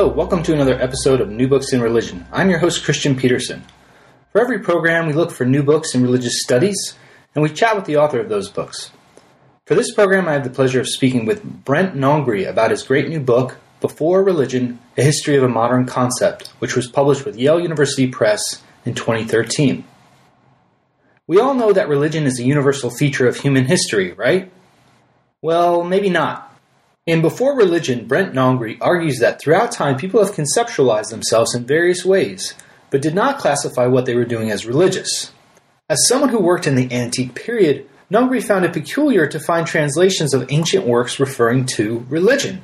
Hello, welcome to another episode of New Books in Religion. I'm your host, Christian Peterson. For every program, we look for new books in religious studies, and we chat with the author of those books. For this program, I have the pleasure of speaking with Brent Nongbri about his great new book, Before Religion A History of a Modern Concept, which was published with Yale University Press in 2013. We all know that religion is a universal feature of human history, right? Well, maybe not. In Before Religion, Brent Nongbri argues that throughout time people have conceptualized themselves in various ways, but did not classify what they were doing as religious. As someone who worked in the antique period, Nongbri found it peculiar to find translations of ancient works referring to religion.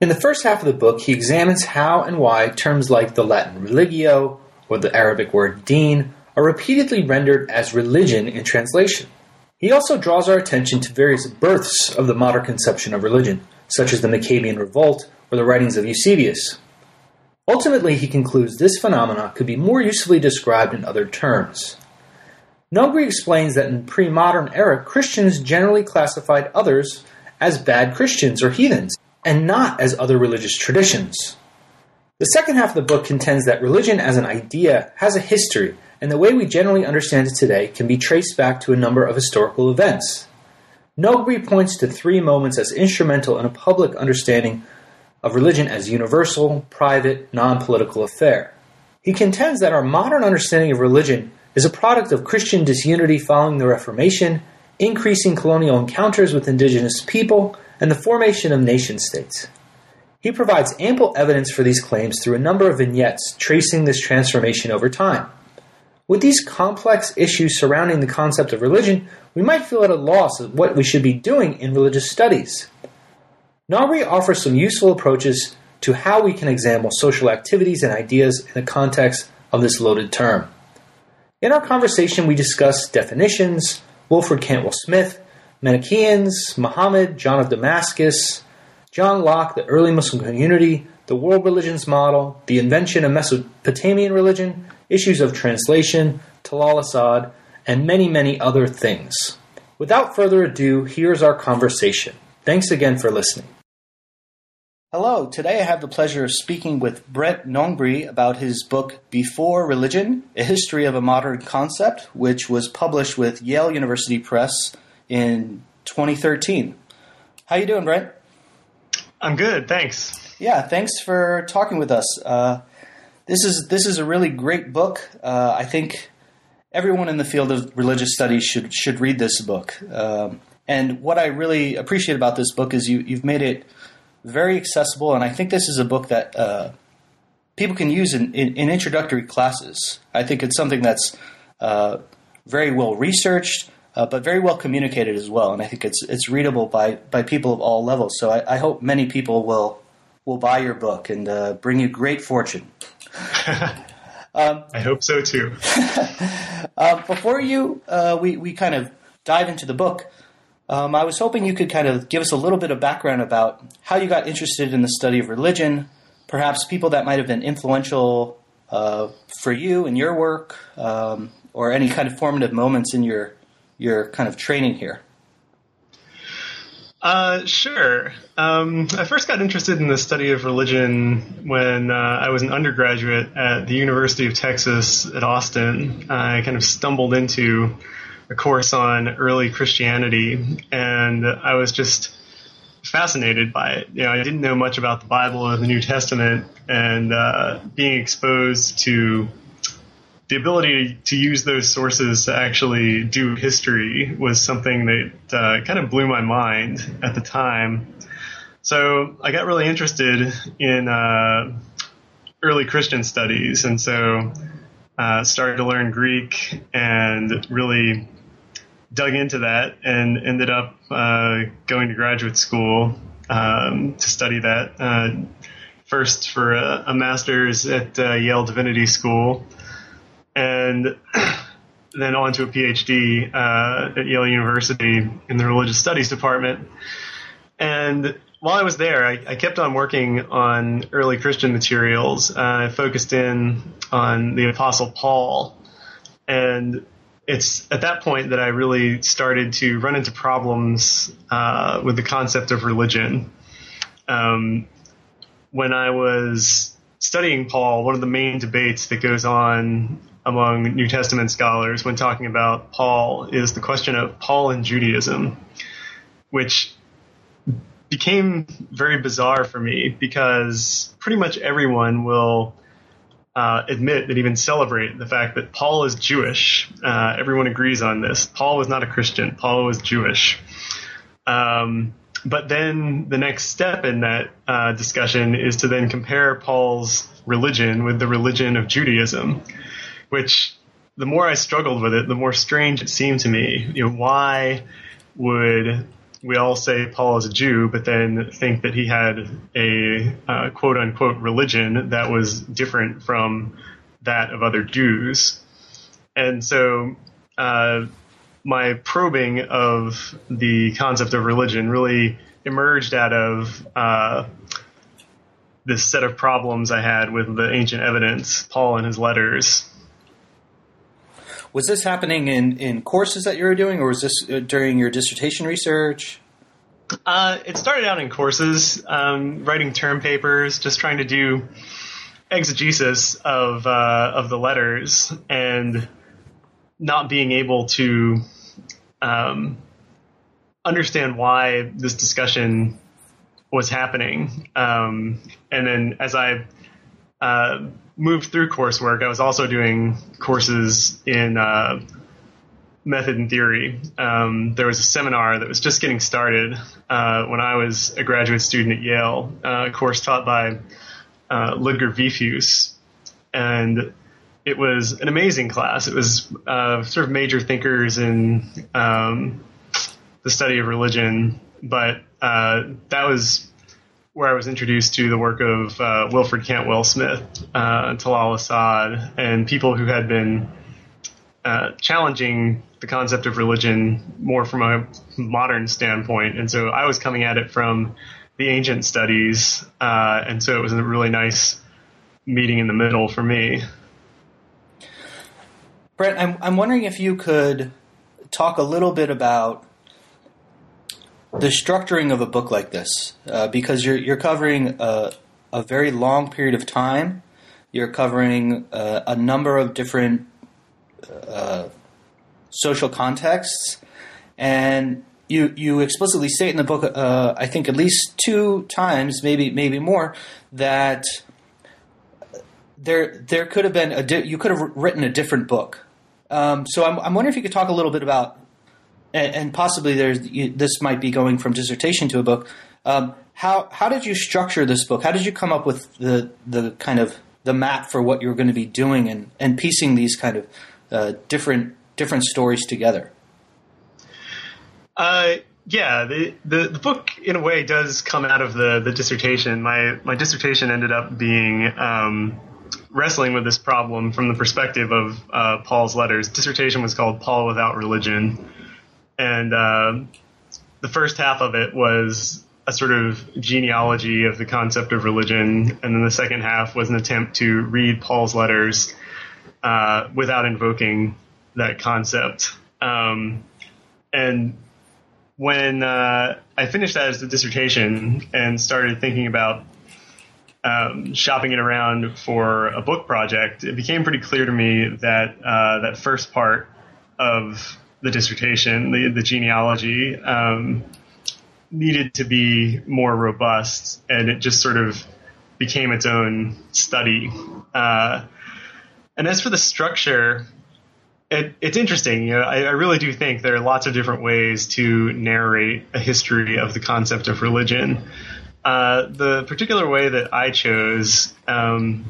In the first half of the book, he examines how and why terms like the Latin religio or the Arabic word deen are repeatedly rendered as religion in translation. He also draws our attention to various births of the modern conception of religion, such as the Maccabean Revolt or the writings of Eusebius. Ultimately, he concludes this phenomena could be more usefully described in other terms. Nongbri explains that in pre-modern era, Christians generally classified others as bad Christians or heathens, and not as other religious traditions. The second half of the book contends that religion as an idea has a history and the way we generally understand it today can be traced back to a number of historical events. Nongbri points to three moments as instrumental in a public understanding of religion as universal, private, non political affair. He contends that our modern understanding of religion is a product of Christian disunity following the Reformation, increasing colonial encounters with indigenous people, and the formation of nation states. He provides ample evidence for these claims through a number of vignettes tracing this transformation over time. With these complex issues surrounding the concept of religion, we might feel at a loss of what we should be doing in religious studies. Nongbri offers some useful approaches to how we can examine social activities and ideas in the context of this loaded term. In our conversation, we discuss definitions, Wilfred Cantwell Smith, Manichaeans, Muhammad, John of Damascus, John Locke, the early Muslim community, the world religions model, the invention of Mesopotamian religion, issues of translation, Talal Asad, and many, many other things. Without further ado, here's our conversation. Thanks again for listening. Hello, today I have the pleasure of speaking with Brent Nongbri about his book Before Religion A History of a Modern Concept, which was published with Yale University Press in 2013. How you doing, Brent? I'm good, thanks. Yeah, thanks for talking with us. Uh, this is this is a really great book. Uh, I think everyone in the field of religious studies should should read this book. Um, and what I really appreciate about this book is you you've made it very accessible, and I think this is a book that uh, people can use in, in, in, introductory classes. I think it's something that's uh, very well researched. Uh, but very well communicated as well, and I think it's it's readable by, by people of all levels. So I, I hope many people will will buy your book and uh, bring you great fortune. um, I hope so too. uh, before you, uh, we we kind of dive into the book. Um, I was hoping you could kind of give us a little bit of background about how you got interested in the study of religion, perhaps people that might have been influential uh, for you in your work, um, or any kind of formative moments in your your kind of training here. Uh, sure. Um, I first got interested in the study of religion when uh, I was an undergraduate at the University of Texas at Austin. I kind of stumbled into a course on early Christianity, and I was just fascinated by it. You know, I didn't know much about the Bible or the New Testament, and uh, being exposed to the ability to use those sources to actually do history was something that uh, kind of blew my mind at the time. So I got really interested in uh, early Christian studies, and so uh, started to learn Greek and really dug into that, and ended up uh, going to graduate school um, to study that. Uh, first for a, a master's at uh, Yale Divinity School and then on to a PhD uh, at Yale University in the religious studies department. And while I was there, I, I kept on working on early Christian materials. Uh, I focused in on the Apostle Paul, and it's at that point that I really started to run into problems uh, with the concept of religion. Um, when I was studying Paul, one of the main debates that goes on among New Testament scholars when talking about Paul is the question of Paul and Judaism, which became very bizarre for me because pretty much everyone will uh, admit and even celebrate the fact that Paul is Jewish. Uh, everyone agrees on this. Paul was not a Christian. Paul was Jewish. Um, but then the next step in that uh, discussion is to then compare Paul's religion with the religion of Judaism, which the more I struggled with it, the more strange it seemed to me. You know, why would we all say Paul is a Jew, but then think that he had a uh, quote unquote religion that was different from that of other Jews? And so, uh, my probing of the concept of religion really emerged out of uh, this set of problems I had with the ancient evidence, Paul and his letters. Was this happening in, in courses that you were doing, or was this uh, during your dissertation research? Uh, it started out in courses, um, writing term papers, just trying to do exegesis of uh, of the letters, and not being able to um, understand why this discussion was happening. Um, and then as I uh, moved through coursework, I was also doing courses in uh, method and theory. Um, there was a seminar that was just getting started uh, when I was a graduate student at Yale, uh, a course taught by uh, Ludger Wiefhues. And it was an amazing class. It was uh, sort of major thinkers in um, the study of religion, but that was where I was introduced to the work of uh, Wilfred Cantwell Smith, uh, Talal Asad, and people who had been uh, challenging the concept of religion more from a modern standpoint. And so I was coming at it from the ancient studies, uh, and so it was a really nice meeting in the middle for me. Brent, I'm, I'm wondering if you could talk a little bit about the structuring of a book like this, uh, because you're you're covering a, a, very long period of time. You're covering uh, a number of different uh, social contexts, and you you explicitly state in the book, uh, I think at least two times, maybe maybe more, that there there could have been a di- you could have written a different book um, so I'm, I'm, wondering if you could talk a little bit about, and, and possibly there's you, this might be going from dissertation to a book. Um, how how did you structure this book? How did you come up with the the kind of the map for what you're going to be doing and, and piecing these kind of uh, different different stories together? Uh, yeah, the, the, the book in a way does come out of the the dissertation. My my dissertation ended up being um, wrestling with this problem from the perspective of uh, Paul's letters. Dissertation was called Paul Without Religion, and uh, the first half of it was a sort of genealogy of the concept of religion, and then the second half was an attempt to read Paul's letters uh, without invoking that concept. Um, and when uh, I finished that as a dissertation and started thinking about um, shopping it around for a book project, it became pretty clear to me that uh, that first part of the dissertation, the, the genealogy, um, needed to be more robust, and it just sort of became its own study. Uh, and as for the structure, it, it's interesting. You know, I, I, really do think there are lots of different ways to narrate a history of the concept of religion. Uh, the particular way that I chose, um,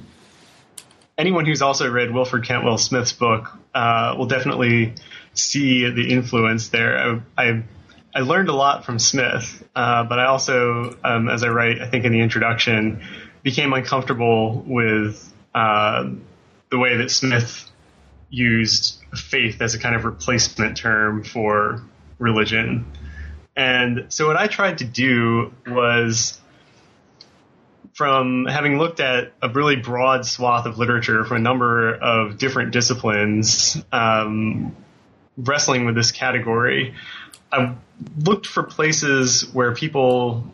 anyone who's also read Wilfred Cantwell Smith's book uh, will definitely see the influence there. I, I, I learned a lot from Smith, uh, but I also, um, as I write, I think in the introduction, became uncomfortable with uh, the way that Smith used faith as a kind of replacement term for religion. And so what I tried to do was from having looked at a really broad swath of literature from a number of different disciplines, um, wrestling with this category, I looked for places where people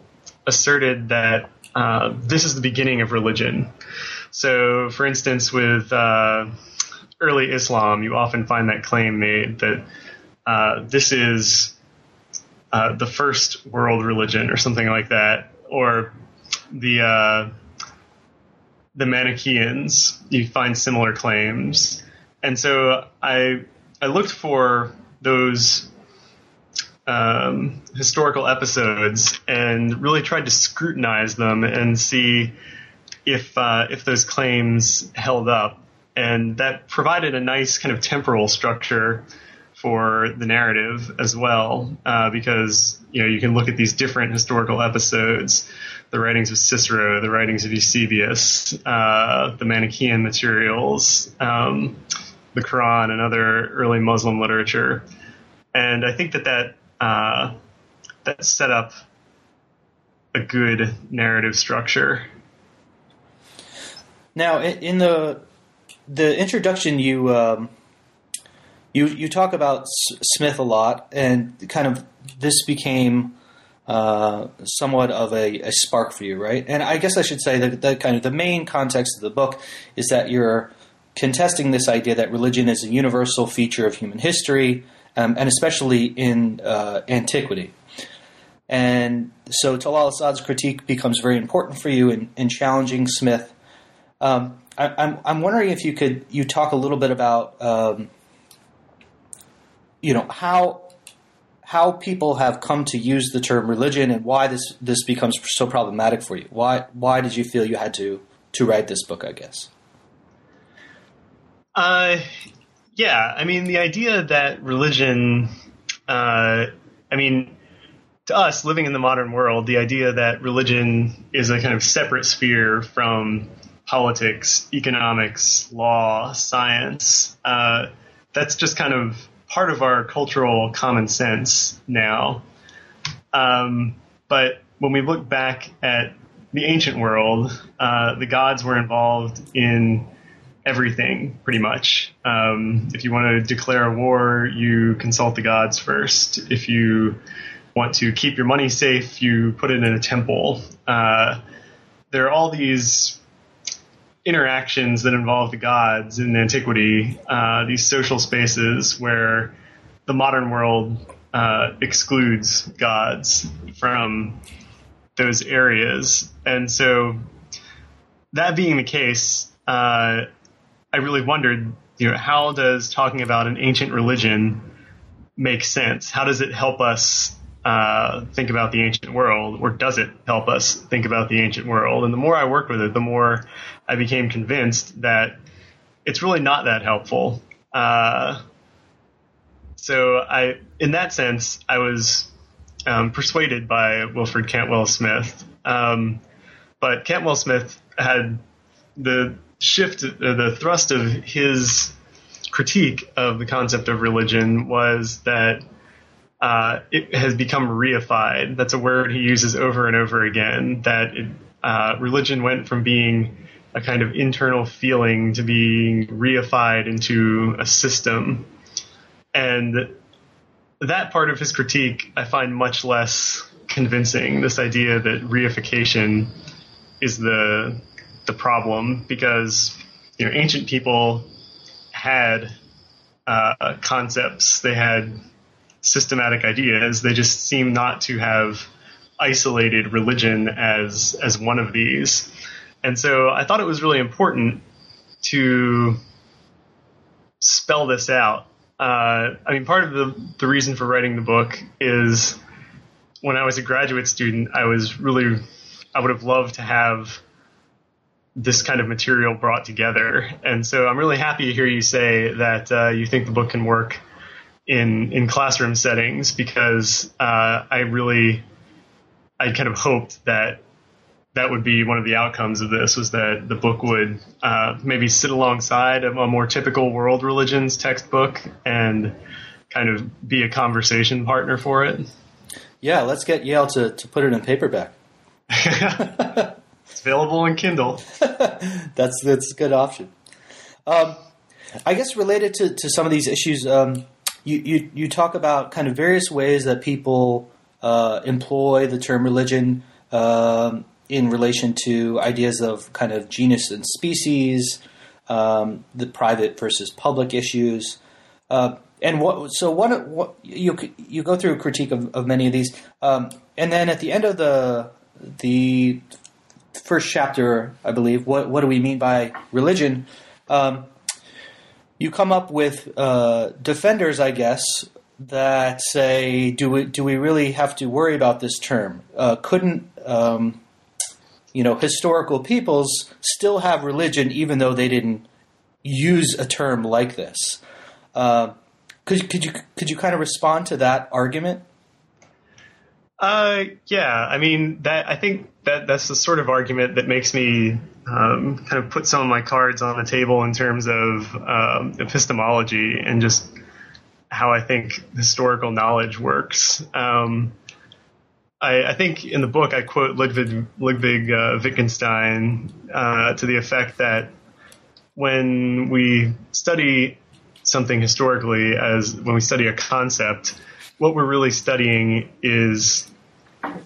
asserted that uh, this is the beginning of religion. So, for instance, with uh, early Islam, you often find that claim made that uh, this is uh, the first world religion or something like that, or the uh, the Manichaeans. You find similar claims, and so I I looked for those um, historical episodes and really tried to scrutinize them and see if uh, if those claims held up, and that provided a nice kind of temporal structure for the narrative as well, uh, because you know you can look at these different historical episodes, the writings of Cicero, the writings of Eusebius, uh, the Manichaean materials, um, the Quran, and other early Muslim literature, and I think that that uh, that set up a good narrative structure. Now, in the the introduction, you um, you you talk about Smith a lot, and kind of this became uh, somewhat of a, a, spark for you, right? And I guess I should say that the kind of the main context of the book is that you're contesting this idea that religion is a universal feature of human history, um, and especially in uh, antiquity. And so Talal Asad's critique becomes very important for you in, in challenging Smith. Um, I, am I'm, I'm wondering if you could you talk a little bit about um, you know how how people have come to use the term religion and why this this becomes so problematic for you. Why why did you feel you had to to write this book? I guess. Uh, yeah, I mean, the idea that religion, uh, I mean, to us living in the modern world, the idea that religion is a kind of separate sphere from politics, economics, law, science, uh, that's just kind of part of our cultural common sense now. Um, but when we look back at the ancient world, uh, the gods were involved in everything pretty much. Um, if you want to declare a war, you consult the gods first. If you want to keep your money safe, you put it in a temple. Uh, there are all these interactions that involve the gods in antiquity, uh, these social spaces where the modern world uh, excludes gods from those areas. And so, that being the case, uh, I really wondered, you know, how does talking about an ancient religion make sense? How does it help us uh, think about the ancient world, or does it help us think about the ancient world? And the more I worked with it, the more I became convinced that it's really not that helpful. Uh, so I, in that sense, I was um, persuaded by Wilfred Cantwell Smith. Um, but Cantwell Smith had the shift, uh, the thrust of his critique of the concept of religion was that uh, it has become reified. That's a word he uses over and over again. That it, uh, religion went from being a kind of internal feeling to being reified into a system. And that part of his critique I find much less convincing. This idea that reification is the the problem because you know ancient people had uh, concepts, they had systematic ideas. They just seem not to have isolated religion as as one of these. And so I thought it was really important to spell this out. Uh, I mean, part of the the reason for writing the book is when I was a graduate student, I was really I would have loved to have this kind of material brought together. And so I'm really happy to hear you say that uh, you think the book can work in in classroom settings because uh, I really I kind of hoped that that would be one of the outcomes of this was that the book would uh, maybe sit alongside a more typical world religions textbook and kind of be a conversation partner for it. Yeah, let's get Yale to, to put it in paperback. It's available in Kindle. that's that's a good option. Um, I guess related to, to some of these issues, um, you, you you talk about kind of various ways that people uh, employ the term religion um, in relation to ideas of kind of genus and species, um, the private versus public issues. Uh, and what so what, what you you go through a critique of, of many of these, um, and then at the end of the the first chapter, I believe, what what do we mean by religion? Um, you come up with uh, defenders, I guess, that say, do we do we really have to worry about this term? Uh, couldn't um, you know historical peoples still have religion even though they didn't use a term like this? Uh, could could you could you kind of respond to that argument? Uh, yeah, I mean that. I think that that's the sort of argument that makes me um, kind of put some of my cards on the table in terms of um, epistemology and just how I think historical knowledge works. Um, I, I, think in the book I quote Ludwig, Ludwig uh, Wittgenstein uh, to the effect that when we study something historically as when we study a concept, what we're really studying is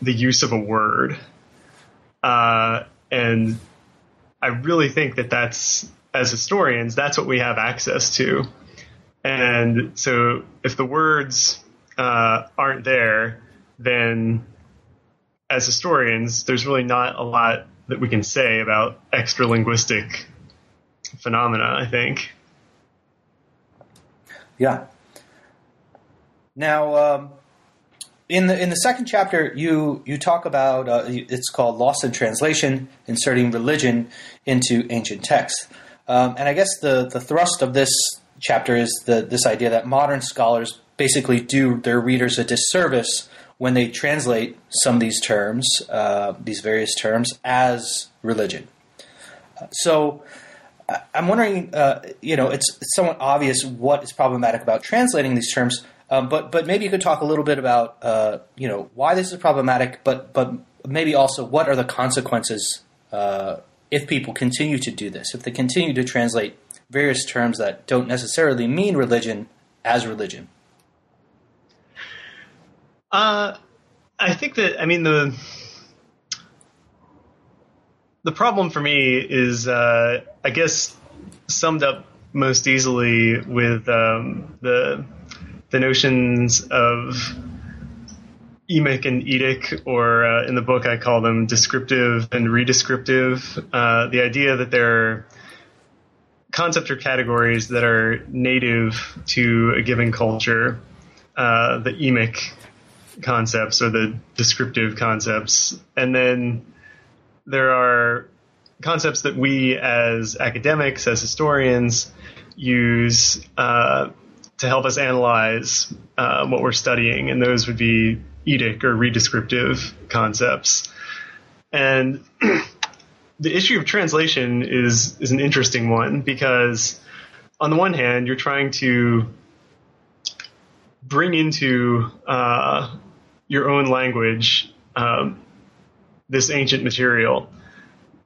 the use of a word. Uh, and I really think that that's, as historians, that's what we have access to. And so if the words uh, aren't there, then as historians, there's really not a lot that we can say about extra linguistic phenomena, I think. Yeah. Now, um, in the in the second chapter, you you talk about uh, it's called "Lost in Translation: Inserting Religion into Ancient Texts," um, and I guess the the thrust of this chapter is the this idea that modern scholars basically do their readers a disservice when they translate some of these terms, uh, these various terms, as religion. So I'm wondering, uh, you know, it's, it's, somewhat obvious what is problematic about translating these terms, um, but but maybe you could talk a little bit about, uh, you know, why this is problematic, but but maybe also what are the consequences uh, if people continue to do this, if they continue to translate various terms that don't necessarily mean religion as religion. Uh, I think that I mean the the problem for me is, uh, I guess, summed up most easily with um, the the notions of emic and etic, or uh, in the book I call them descriptive and redescriptive. Uh, the idea that there are concepts or categories that are native to a given culture, uh, the emic concepts or the descriptive concepts, and then there are concepts that we as academics, as historians, use uh, to help us analyze uh, what we're studying, and those would be etic or redescriptive concepts. And the issue of translation is is an interesting one because on the one hand, you're trying to bring into uh, your own language um, this ancient material.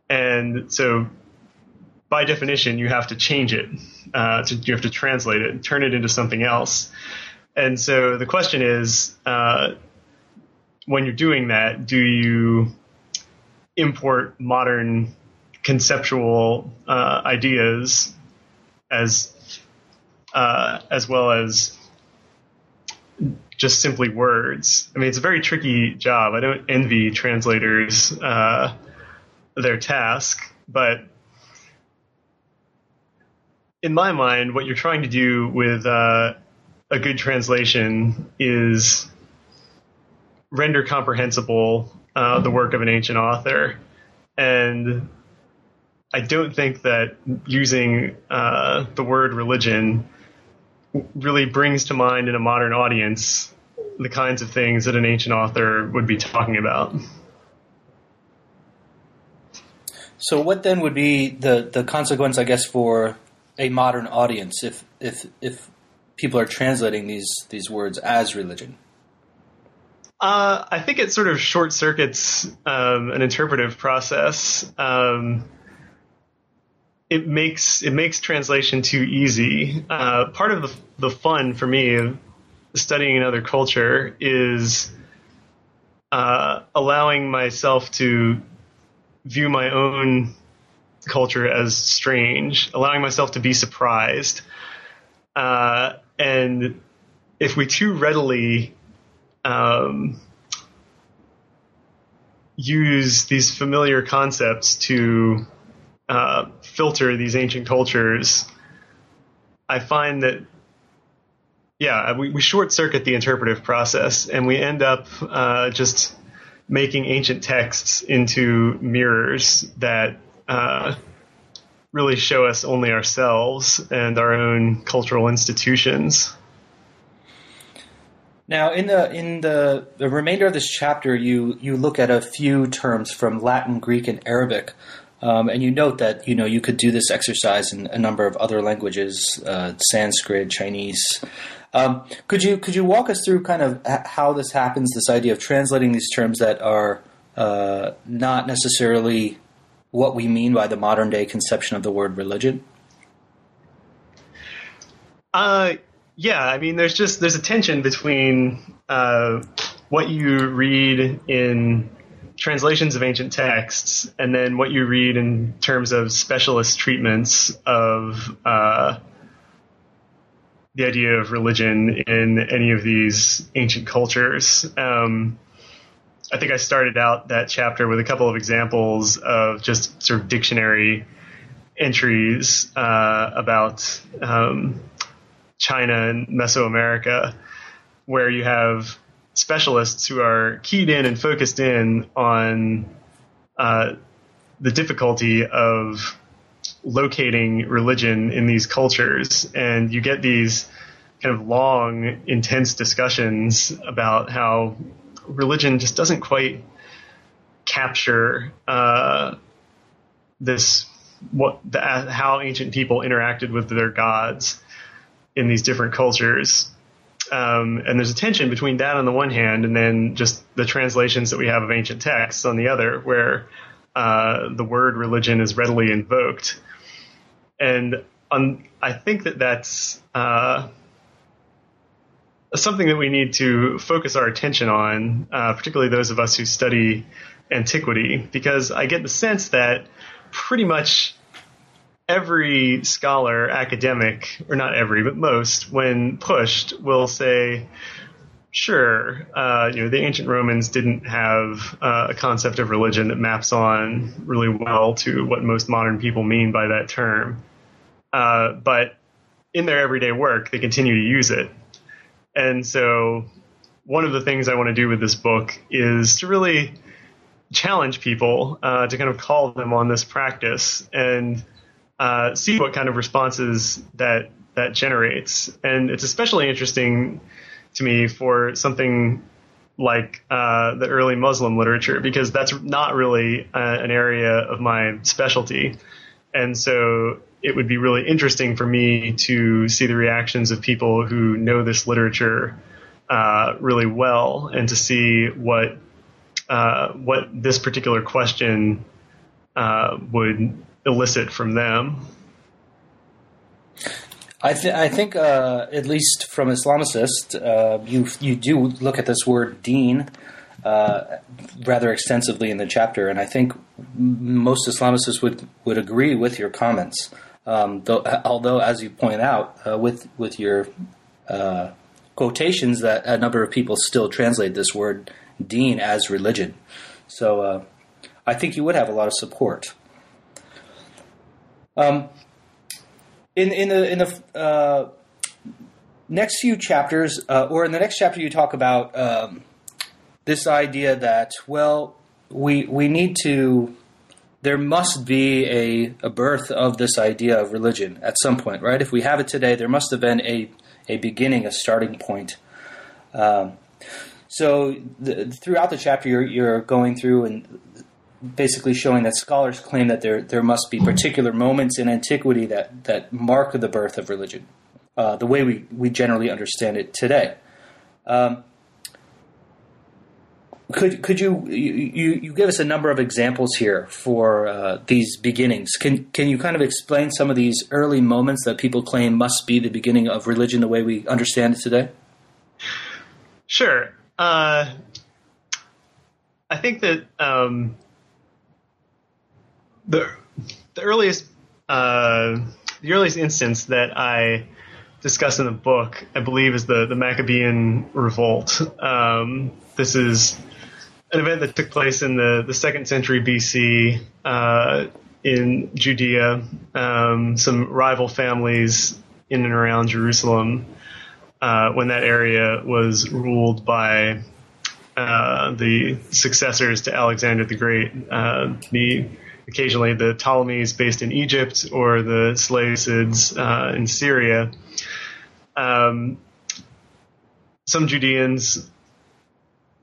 And so, by definition, you have to change it. Uh, to, you have to translate it, turn it into something else. And so the question is, uh, when you're doing that, do you import modern conceptual uh, ideas as uh, as well as just simply words. I mean, it's a very tricky job. I don't envy translators uh, their task, but in my mind, what you're trying to do with uh, a good translation is render comprehensible uh, the work of an ancient author. And I don't think that using uh, the word religion really brings to mind in a modern audience the kinds of things that an ancient author would be talking about. So, what then would be the, the consequence, I guess, for a modern audience if if if people are translating these these words as religion? Uh, I think it sort of short circuits um, an interpretive process. Um, it makes it makes translation too easy. Uh, part of the the fun for me of studying another culture is uh, allowing myself to view my own culture as strange, allowing myself to be surprised. Uh, and if we too readily um, use these familiar concepts to uh, filter these ancient cultures, I find that yeah, we, we short circuit the interpretive process and we end up uh, just making ancient texts into mirrors that uh, really show us only ourselves and our own cultural institutions. Now, in the in the, the remainder of this chapter, you you look at a few terms from Latin, Greek, and Arabic, um, and you note that you know you could do this exercise in a number of other languages, uh, Sanskrit, Chinese. Um, could you could you walk us through kind of how this happens? This idea of translating these terms that are uh, not necessarily what we mean by the modern day conception of the word religion. Uh, yeah, I mean, there's just there's a tension between uh, what you read in translations of ancient texts and then what you read in terms of specialist treatments of uh, the idea of religion in any of these ancient cultures. Um, I think I started out that chapter with a couple of examples of just sort of dictionary entries uh, about um, China and Mesoamerica, where you have specialists who are keyed in and focused in on uh, the difficulty of locating religion in these cultures. And you get these kind of long, intense discussions about how religion just doesn't quite capture uh, this what the, how ancient people interacted with their gods in these different cultures. Um, and there's a tension between that on the one hand, and then just the translations that we have of ancient texts on the other, where uh, the word religion is readily invoked. And on, I think that that's uh, something that we need to focus our attention on, uh, particularly those of us who study antiquity, because I get the sense that pretty much every scholar, academic, or not every, but most, when pushed, will say, sure, uh, you know, the ancient Romans didn't have uh, a concept of religion that maps on really well to what most modern people mean by that term. Uh, but in their everyday work, they continue to use it. And so, one of the things I want to do with this book is to really challenge people uh, to kind of call them on this practice and uh, see what kind of responses that that generates. And it's especially interesting to me for something like uh, the early Muslim literature because that's not really uh, an area of my specialty. And so it would be really interesting for me to see the reactions of people who know this literature uh, really well and to see what uh, what this particular question uh, would elicit from them. I, th- I think, uh, at least from Islamicists, uh, you you do look at this word "deen" uh, rather extensively in the chapter, and I think most Islamicists would, would agree with your comments. Um, though, although, as you point out, uh, with with your uh, quotations, that a number of people still translate this word "deen" as religion. So, uh, I think you would have a lot of support. Um, in in the in the uh, next few chapters, uh, or in the next chapter, you talk about um, this idea that well, we we need to. There must be a, a birth of this idea of religion at some point, right? If we have it today, there must have been a a beginning, a starting point. Um, so the, throughout the chapter, you're, you're going through and basically showing that scholars claim that there there must be particular moments in antiquity that that mark the birth of religion, uh, the way we we generally understand it today. Um, could could you, you you give us a number of examples here for uh, these beginnings? Can can you kind of explain some of these early moments that people claim must be the beginning of religion the way we understand it today? Sure. Uh, I think that um, the the earliest uh, the earliest instance that I discuss in the book, I believe, is the the Maccabean revolt. Um, this is an event that took place in the the second century BC uh, in Judea. Um, some rival families in and around Jerusalem uh, when that area was ruled by uh, the successors to Alexander the Great, uh, the occasionally the Ptolemies based in Egypt or the Seleucids uh, in Syria. Um, some Judeans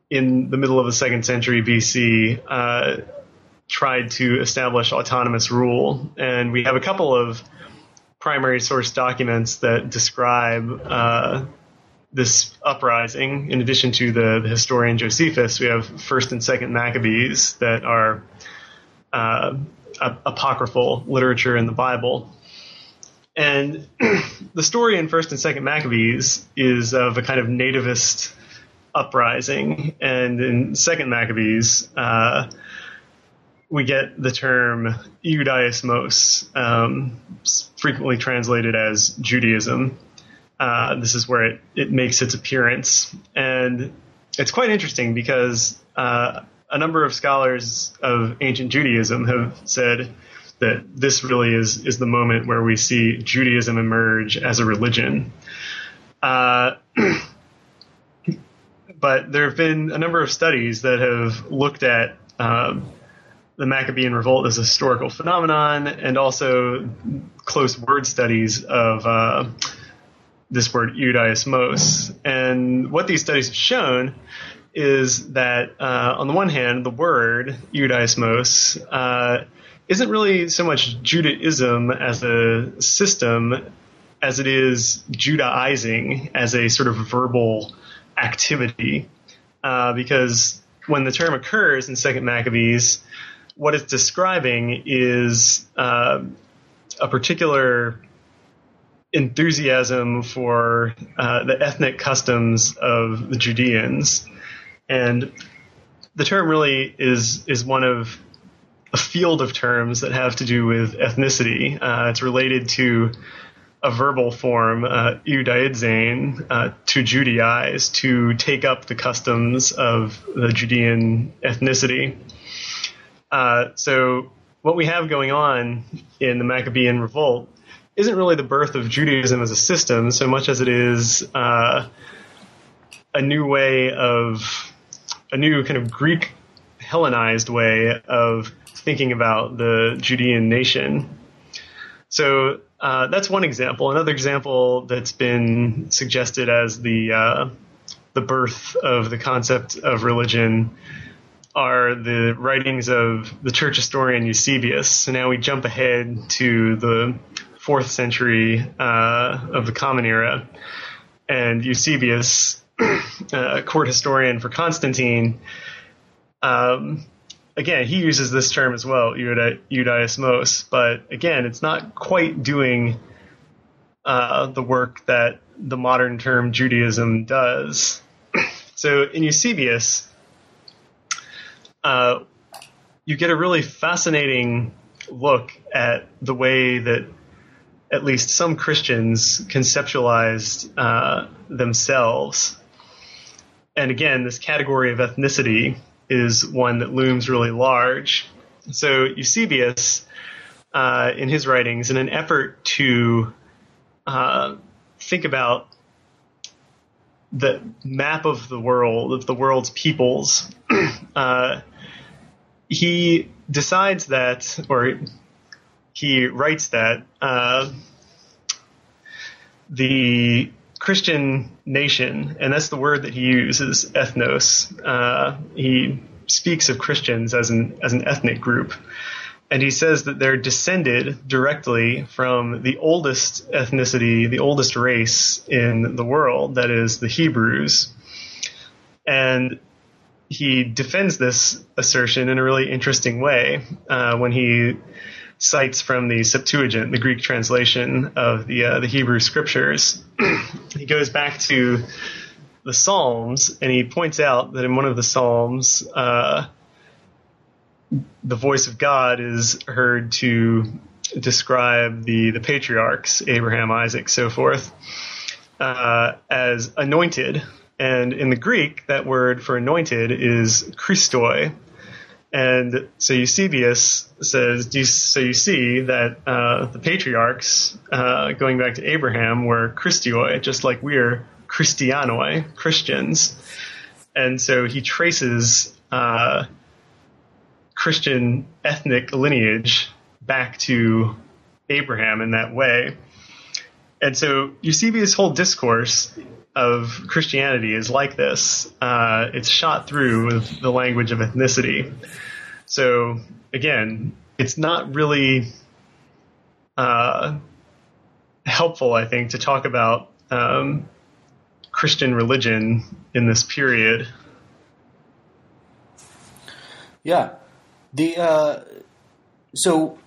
in the middle of the second century BC uh, tried to establish autonomous rule, and we have a couple of primary source documents that describe uh, this uprising. In addition to the, the, historian Josephus, we have First and Second Maccabees that are uh, apocryphal literature in the Bible. And the story in First and Second Maccabees is of a kind of nativist uprising, and in Second Maccabees, uh, we get the term Judaismos, um, frequently translated as Judaism. Uh, this is where it, it makes its appearance. And it's quite interesting because uh, a number of scholars of ancient Judaism have said that this really is, is the moment where we see Judaism emerge as a religion. Uh, but there have been a number of studies that have looked at um, the Maccabean revolt as a historical phenomenon, and also close word studies of uh, this word Judaismos. And what these studies have shown is that, uh, on the one hand, the word Judaismos uh, isn't really so much Judaism as a system as it is Judaizing as a sort of verbal activity. Uh, because when the term occurs in Second Maccabees, what it's describing is uh, a particular enthusiasm for uh, the ethnic customs of the Judeans, and the term really is is one of a field of terms that have to do with ethnicity. Uh, it's related to a verbal form, uh, uh, to Judaize, to take up the customs of the Judean ethnicity. Uh, so what we have going on in the Maccabean revolt isn't really the birth of Judaism as a system so much as it is uh, a new way of a new kind of Greek Hellenized way of thinking about the Judean nation. So uh, that's one example. Another example that's been suggested as the uh, the birth of the concept of religion are the writings of the church historian Eusebius. So now we jump ahead to the fourth century uh, of the Common Era, and Eusebius, a court historian for Constantine, um, again he uses this term as well, Judaismos, but again it's not quite doing uh, the work that the modern term Judaism does. So in Eusebius, uh, you get a really fascinating look at the way that at least some Christians conceptualized uh, themselves. And again, this category of ethnicity is one that looms really large. So Eusebius, uh, in his writings, in an effort to uh, think about the map of the world, of the world's peoples, uh, he decides that, or he writes that uh, the Christian nation, and that's the word that he uses, ethnos. Uh, he speaks of Christians as an as an ethnic group, and he says that they're descended directly from the oldest ethnicity, the oldest race in the world, that is the Hebrews. And he defends this assertion in a really interesting way uh, when he cites from the Septuagint, the Greek translation of the uh, the Hebrew scriptures. he goes back to the Psalms and he points out that in one of the Psalms, uh, the voice of God is heard to describe the the patriarchs Abraham, Isaac, so forth uh, as anointed, and in the Greek that word for anointed is Christoi. And so Eusebius says, so you see that uh, the patriarchs, uh, going back to Abraham, were Christioi, just like we're Christianoi, Christians. And so he traces uh, Christian ethnic lineage back to Abraham in that way. And so Eusebius' whole discourse of Christianity is like this. Uh, it's shot through with the language of ethnicity. So again, it's not really uh, helpful, I think, to talk about um, Christian religion in this period. Yeah, the uh, so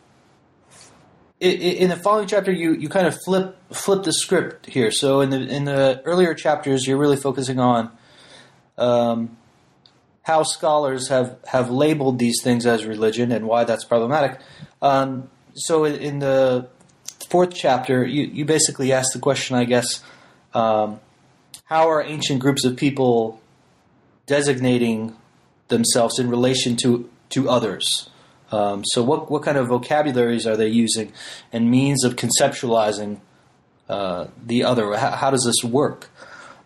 in the following chapter, you, you kind of flip flip the script here. So in the in the earlier chapters, you're really focusing on um, how scholars have, have labeled these things as religion and why that's problematic. Um, so in the fourth chapter, you, you basically ask the question, I guess, um, how are ancient groups of people designating themselves in relation to to others? Um, so, what what kind of vocabularies are they using, and means of conceptualizing uh, the other? How, how, does this work?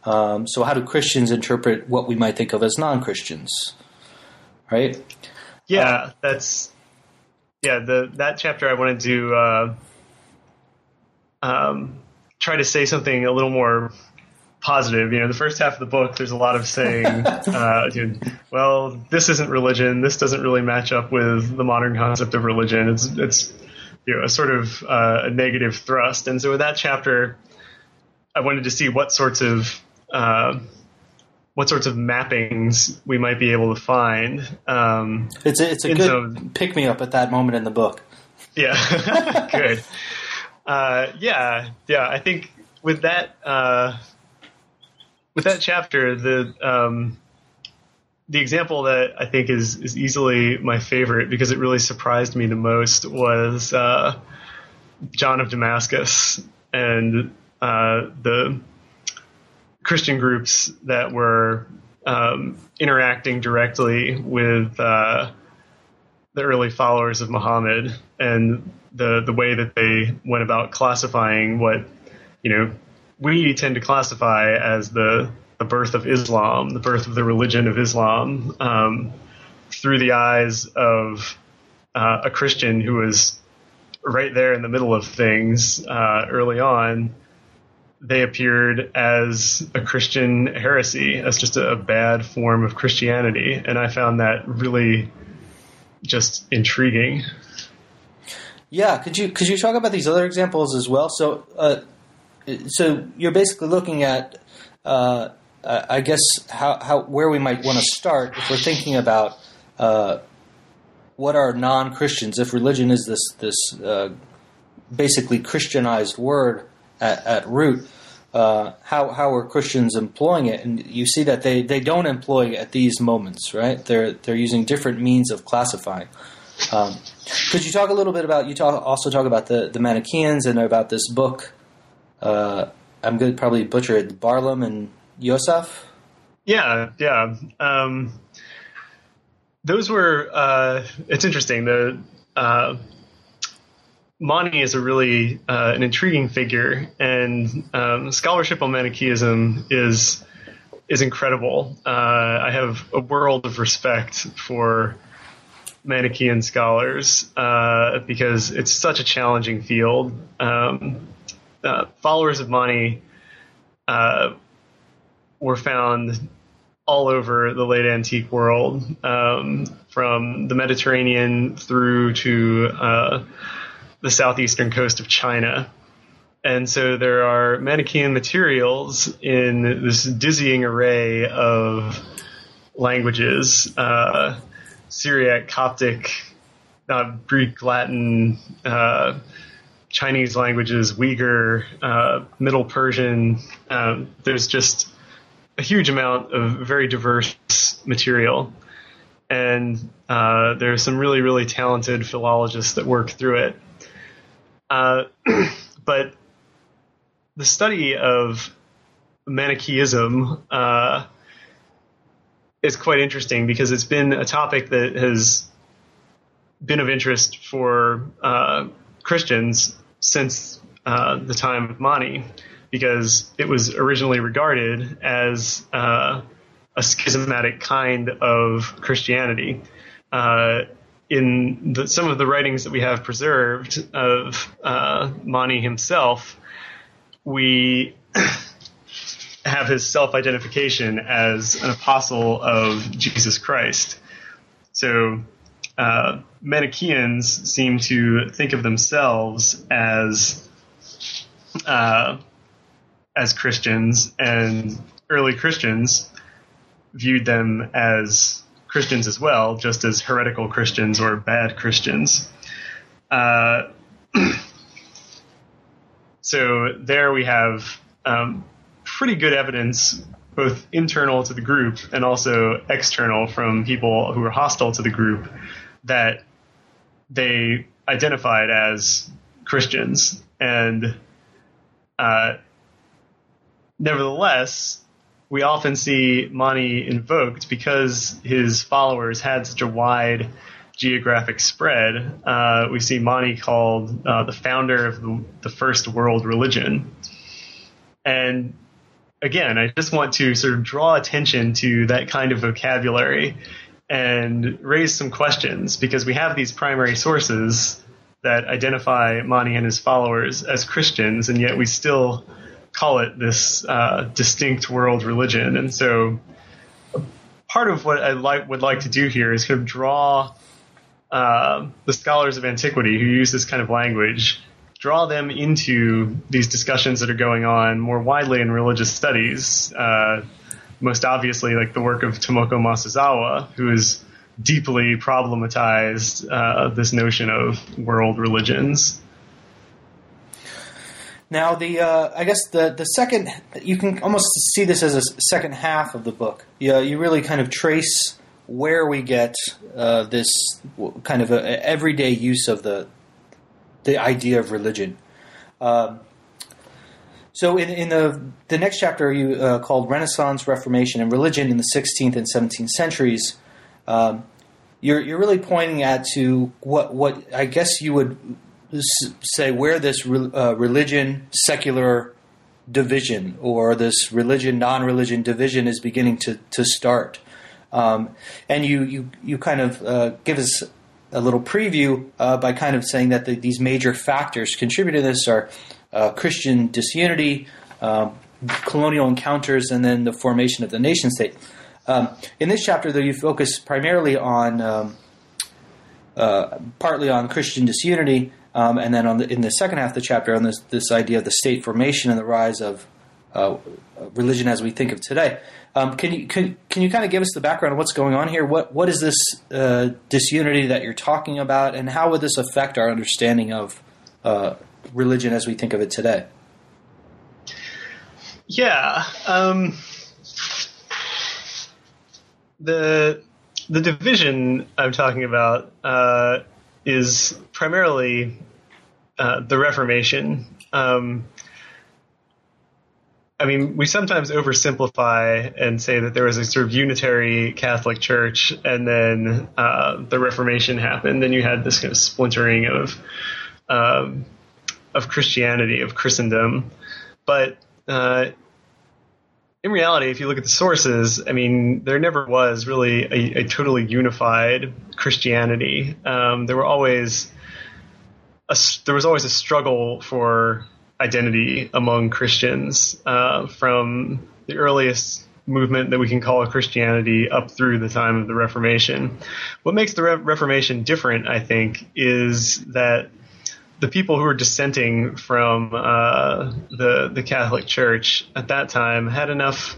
Um, so, how do Christians interpret what we might think of as non Christians? Right? Yeah, uh, that's yeah. The that chapter I wanted to uh, um, try to say something a little more positive. You know, the first half of the book, there's a lot of saying, uh, you know, well, this isn't religion. This doesn't really match up with the modern concept of religion. It's, it's, you know, a sort of uh, a negative thrust. And so with that chapter, I wanted to see what sorts of uh, what sorts of mappings we might be able to find. Um, it's a, it's a good so, pick me up at that moment in the book. Yeah, good. Uh, yeah, yeah. I think with that uh, with that chapter, the um, the example that I think is is easily my favorite because it really surprised me the most was uh, John of Damascus and uh, the Christian groups that were um, interacting directly with uh, the early followers of Muhammad and the the way that they went about classifying what you know we tend to classify as the the birth of Islam, the birth of the religion of Islam, um, through the eyes of uh, a Christian who was right there in the middle of things uh, early on. They appeared as a Christian heresy, as just a, a bad form of Christianity, and I found that really just intriguing. Yeah, could you could you talk about these other examples as well? So, uh, so you're basically looking at, uh, I guess, how, how where we might want to start if we're thinking about uh, what are non Christians. If religion is this this uh, basically Christianized word at, at root, uh, how how are Christians employing it? And you see that they, they don't employ it at these moments, right? They're they're using different means of classifying. Um, could you talk a little bit about you talk also talk about the the Manichaeans and about this book uh, I'm going to probably butcher it. Barlaam and Yosef. Yeah, yeah. Um, those were. Uh, it's interesting. The uh, Mani is a really uh, an intriguing figure, and um, scholarship on Manichaeism is is incredible. Uh, I have a world of respect for Manichaean scholars uh, because it's such a challenging field. Um, uh, followers of Mani uh, were found all over the late antique world, um, from the Mediterranean through to uh, the southeastern coast of China. And so there are Manichaean materials in this dizzying array of languages uh, Syriac, Coptic, uh, Greek, Latin, uh, Chinese languages, Uyghur, uh, Middle Persian. Um, there's just a huge amount of very diverse material. and uh, there's some really really talented philologists that work through it. Uh, but the study of Manichaeism uh, is quite interesting because it's been a topic that has been of interest for uh, Christians since uh, the time of Mani, because it was originally regarded as uh, a schismatic kind of Christianity. Uh, in the, some of the writings that we have preserved of uh, Mani himself, we have his self identification as an apostle of Jesus Christ. So, uh, Manichaeans seem to think of themselves as uh, as Christians, and early Christians viewed them as Christians as well, just as heretical Christians or bad Christians. Uh, so there we have um, pretty good evidence, both internal to the group and also external from people who were hostile to the group, that they identified as Christians. And uh, nevertheless, we often see Mani invoked because his followers had such a wide geographic spread. Uh, we see Mani called uh, the founder of the, the, first world religion. And again, I just want to sort of draw attention to that kind of vocabulary and raise some questions because we have these primary sources that identify Mani and his followers as Christians, and yet we still call it this uh, distinct world religion. And so, part of what I would like to do here is kind of draw uh, the scholars of antiquity who use this kind of language draw them into these discussions that are going on more widely in religious studies. Uh, most obviously, like the work of Tomoko Masuzawa, who has deeply problematized uh, this notion of world religions. Now, the uh, I guess the the second you can almost see this as a second half of the book. You, you really kind of trace where we get uh, this kind of a, everyday use of the the idea of religion. Um, so in, in the the next chapter, you uh, called Renaissance, Reformation, and Religion in the 16th and 17th centuries. Um, you're you're really pointing at to what what I guess you would say where this re, uh, religion secular division or this religion non religion division is beginning to to start. Um, and you, you you kind of uh, give us a little preview uh, by kind of saying that the, these major factors contributing to this are uh, Christian disunity, um, colonial encounters, and then the formation of the nation state. Um, in this chapter, though, you focus primarily on um, uh, partly on Christian disunity, um, and then on the, in the second half of the chapter on this this idea of the state formation and the rise of uh, religion as we think of today. Um, can you can, can you kind of give us the background of what's going on here? What what is this uh, disunity that you're talking about, and how would this affect our understanding of uh, religion as we think of it today? Yeah, um, the the division I'm talking about uh, is primarily uh, the Reformation. Um, I mean, we sometimes oversimplify and say that there was a sort of unitary Catholic Church, and then uh, the Reformation happened, and you had this kind of splintering of um, of Christianity, of Christendom. But uh, in reality, if you look at the sources, I mean, there never was really a, a totally unified Christianity. Um, there were always a, there was always a struggle for identity among Christians uh, from the earliest movement that we can call Christianity up through the time of the Reformation. What makes the Re- Reformation different, I think, is that the people who were dissenting from uh, the the Catholic Church at that time had enough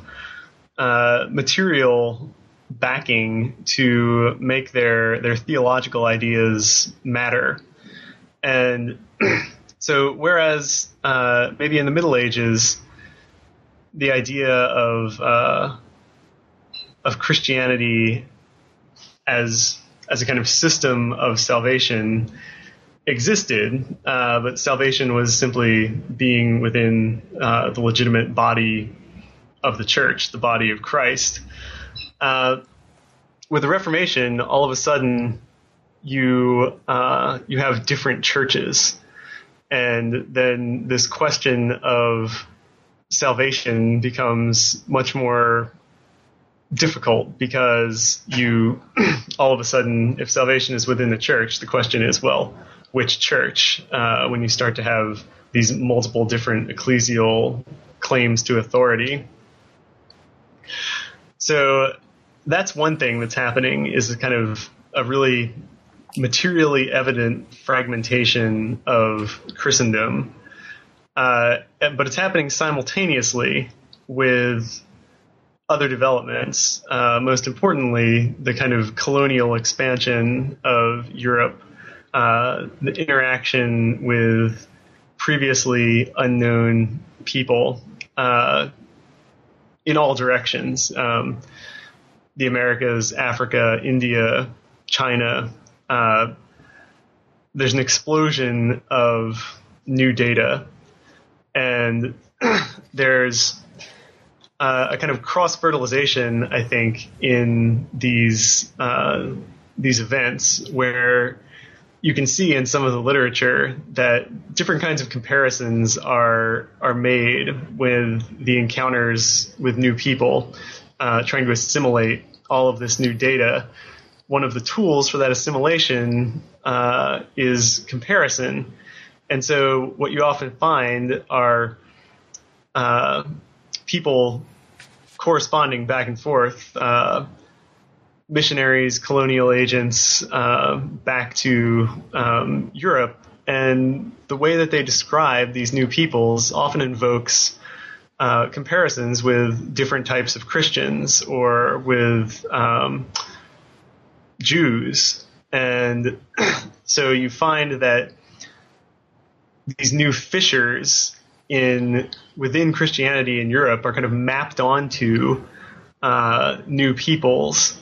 uh, material backing to make their their theological ideas matter, and So whereas uh, maybe in the Middle Ages, the idea of uh, of Christianity as as a kind of system of salvation existed, uh, but salvation was simply being within uh, the legitimate body of the church, the body of Christ. Uh, with the Reformation, all of a sudden, you uh, you have different churches, and then this question of salvation becomes much more difficult because you all of a sudden, if salvation is within the church, the question is, well, which church? Uh, when you start to have these multiple different ecclesial claims to authority. So that's one thing that's happening is kind of a really materially evident fragmentation of Christendom. Uh, but it's happening simultaneously with other developments. Uh, most importantly, the kind of colonial expansion of Europe, uh, the interaction with previously unknown people uh, in all directions. Um, the Americas, Africa, India, China. Uh, there's an explosion of new data, and there's uh, a kind of cross fertilization, I think, in these uh, these events where you can see in some of the literature that different kinds of comparisons are are made with the encounters with new people, uh, trying to assimilate all of this new data. One of the tools for that assimilation uh, is comparison, and so what you often find are uh, people corresponding back and forth, uh, missionaries, colonial agents uh, back to um, Europe, and the way that they describe these new peoples often invokes uh, comparisons with different types of Christians or with um, Jews. And so you find that these new fissures in within Christianity in Europe are kind of mapped onto uh, new peoples,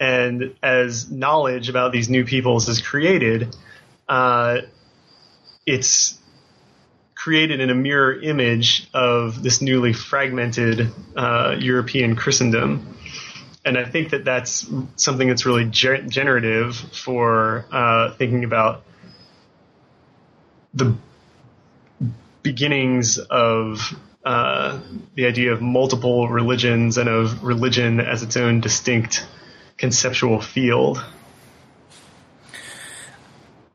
and as knowledge about these new peoples is created, uh, it's created in a mirror image of this newly fragmented uh, European Christendom. And I think that that's something that's really ger- generative for uh, thinking about the beginnings of uh, the idea of multiple religions and of religion as its own distinct conceptual field.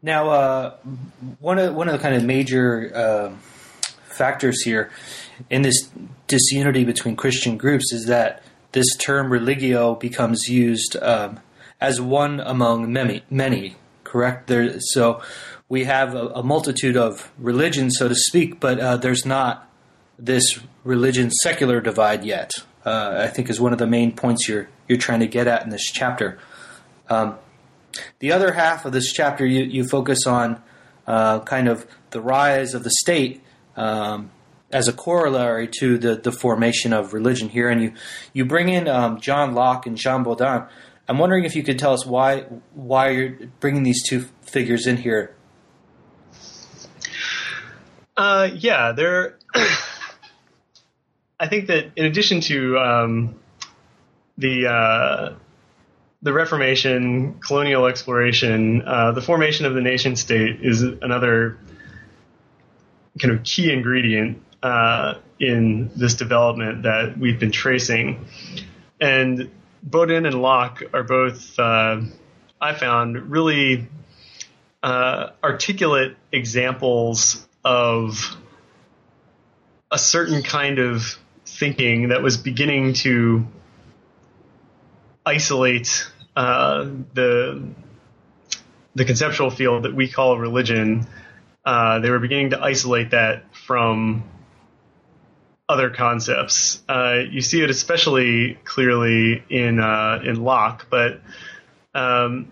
Now, uh, one of one of the kind of major uh, factors here in this disunity between Christian groups is that this term religio becomes used um, as one among many. Many, correct? There, so we have a, a multitude of religions, so to speak, but uh, there's not this religion secular divide yet. Uh, I think is one of the main points you're you're trying to get at in this chapter. Um, the other half of this chapter, you, you focus on uh, kind of the rise of the state um, as a corollary to the, the formation of religion here, and you you bring in um, John Locke and Jean Bodin. I'm wondering if you could tell us why why you're bringing these two figures in here uh, yeah, there. I think that in addition to um, the uh, the Reformation, colonial exploration, uh, the formation of the nation state is another kind of key ingredient uh, in this development that we've been tracing. And Bodin and Locke are both, uh, I found, really uh, articulate examples of a certain kind of thinking that was beginning to isolate uh, the the conceptual field that we call religion. Uh, they were beginning to isolate that from other concepts. Uh, you see it especially clearly in uh, in Locke, but um,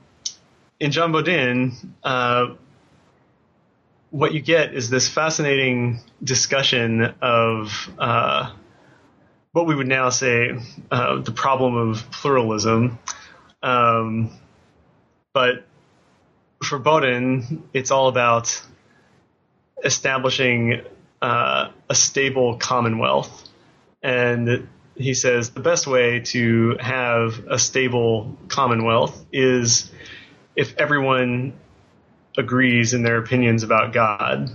in John Bodin, uh, what you get is this fascinating discussion of uh, what we would now say uh, the problem of pluralism. Um, but for Bodin, it's all about establishing uh, a stable commonwealth. And he says the best way to have a stable commonwealth is if everyone agrees in their opinions about God,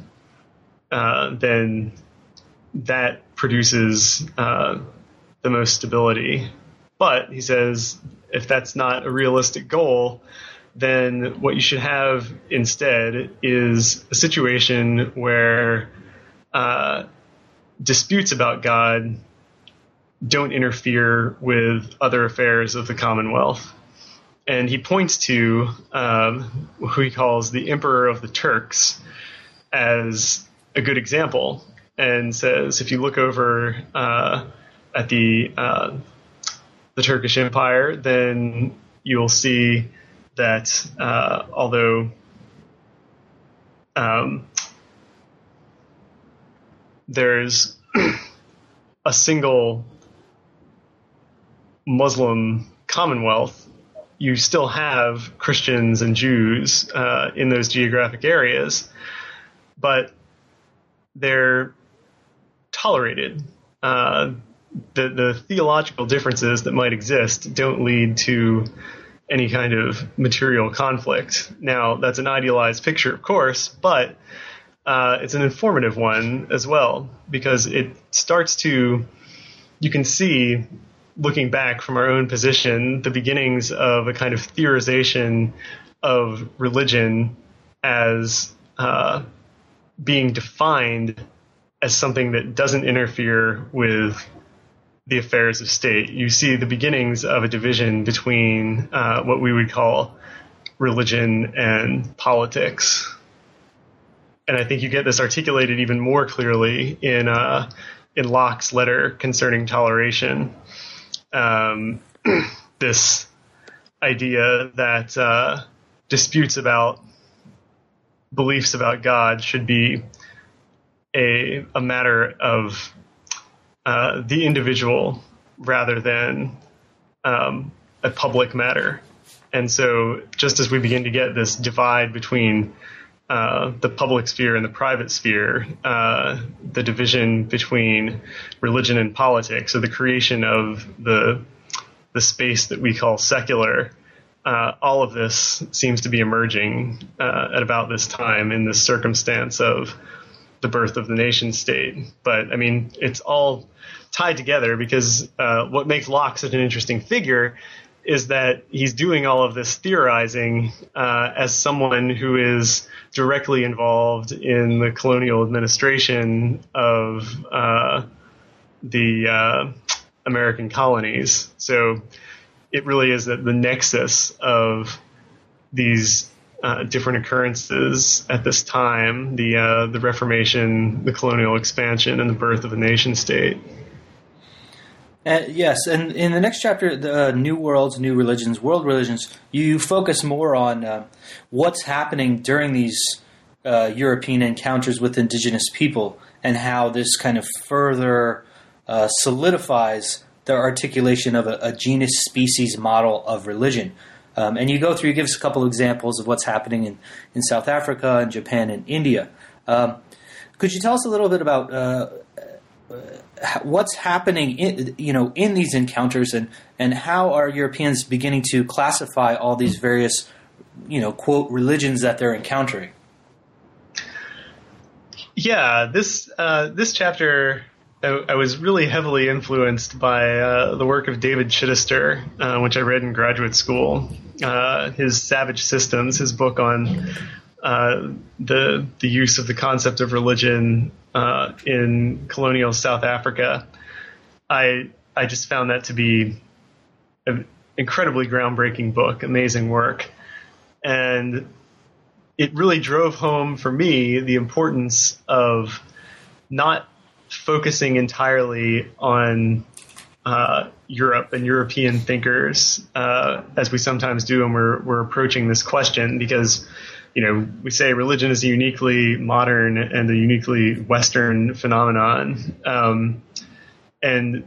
uh, then that produces uh, the most stability. But he says if that's not a realistic goal, then what you should have instead is a situation where uh, disputes about God don't interfere with other affairs of the Commonwealth. And he points to um, who he calls the Emperor of the Turks as a good example and says if you look over uh, at the uh, the Turkish Empire, then you'll see that uh, although um, there's a single Muslim commonwealth, you still have Christians and Jews uh, in those geographic areas, but they're tolerated. Uh, the, the theological differences that might exist don't lead to any kind of material conflict. Now, that's an idealized picture, of course, but uh, it's an informative one as well because it starts to, you can see, looking back from our own position, the beginnings of a kind of theorization of religion as uh, being defined as something that doesn't interfere with the affairs of state. You see the beginnings of a division between uh, what we would call religion and politics. And I think you get this articulated even more clearly in uh, in Locke's letter concerning toleration. Um, this idea that uh, disputes about beliefs about God should be a a matter of uh, the individual rather than um, a public matter. And so, just as we begin to get this divide between uh, the public sphere and the private sphere, uh, the division between religion and politics, or the creation of the the space that we call secular, uh, all of this seems to be emerging uh, at about this time in this circumstance of the birth of the nation state. But I mean, it's all tied together because uh, what makes Locke such an interesting figure is that he's doing all of this theorizing uh, as someone who is directly involved in the colonial administration of uh, the uh, American colonies. So it really is that the nexus of these uh, different occurrences at this time the uh, the Reformation, the colonial expansion, and the birth of a nation state. Uh, yes, and in the next chapter, the uh, New Worlds, New Religions, World Religions, you focus more on uh, what's happening during these uh, European encounters with indigenous people and how this kind of further solidifies the articulation of a, a, genus species model of religion. Um, and you go through, you give us a couple of examples of what's happening in, in South Africa and Japan and India. Um, could you tell us a little bit about uh, what's happening in, you know in these encounters and and how are Europeans beginning to classify all these various you know quote religions that they're encountering yeah this uh, this chapter I, I, was really heavily influenced by uh, the work of David Chidester, uh, which I read in graduate school. Uh, his Savage Systems, his book on uh, the the use of the concept of religion uh, in colonial South Africa, I I just found that to be an incredibly groundbreaking book, amazing work, and it really drove home for me the importance of not focusing entirely on uh, Europe and European thinkers, uh, as we sometimes do when we're, we're approaching this question, because you know, we say religion is a uniquely modern and a uniquely Western phenomenon. Um, and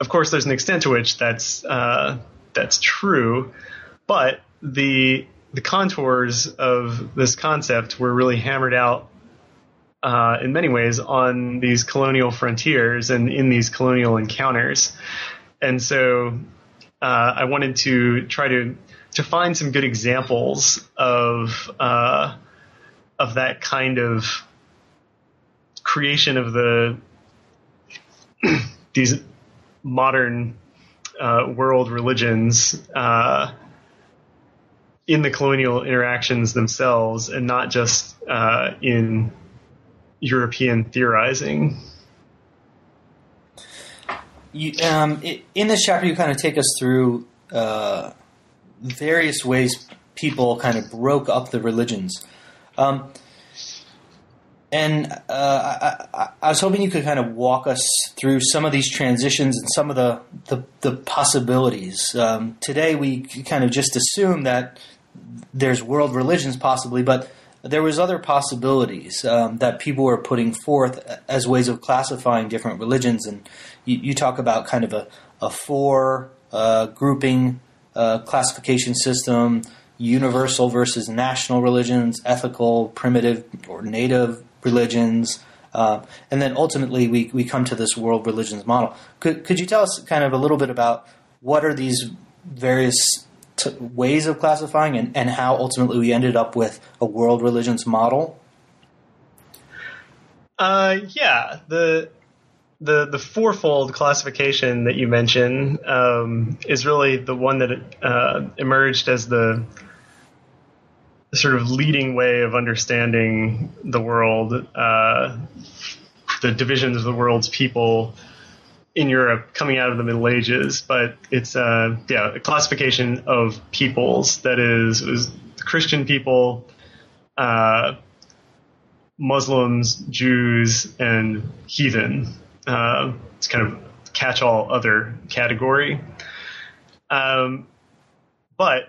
of course, there's an extent to which that's uh, that's true, but the the contours of this concept were really hammered out uh, in many ways on these colonial frontiers and in these colonial encounters. And so uh, I wanted to try to to find some good examples of uh, of that kind of creation of the these modern uh, world religions uh, in the colonial interactions themselves, and not just uh, in European theorizing. You, um, in this chapter, you kind of take us through uh, various ways people kind of broke up the religions. Um, and uh, I, I, was hoping you could kind of walk us through some of these transitions and some of the the, the possibilities. Um, today, we kind of just assume that there's world religions, possibly, but there was other possibilities um, that people were putting forth as ways of classifying different religions, and you, you talk about kind of a, a four uh, grouping uh, classification system: universal versus national religions, ethical, primitive, or native religions. Uh, and then ultimately, we, we come to this world religions model. Could, could you tell us kind of a little bit about what are these various t- ways of classifying and, and how ultimately we ended up with a world religions model? Uh, yeah, the the the fourfold classification that you mentioned um, is really the one that uh, emerged as the sort of leading way of understanding the world, uh, the divisions of the world's people in Europe coming out of the Middle Ages, but it's uh, yeah a classification of peoples that is was Christian people, uh, Muslims, Jews, and heathen. Uh, it's kind of catch-all other category. Um, but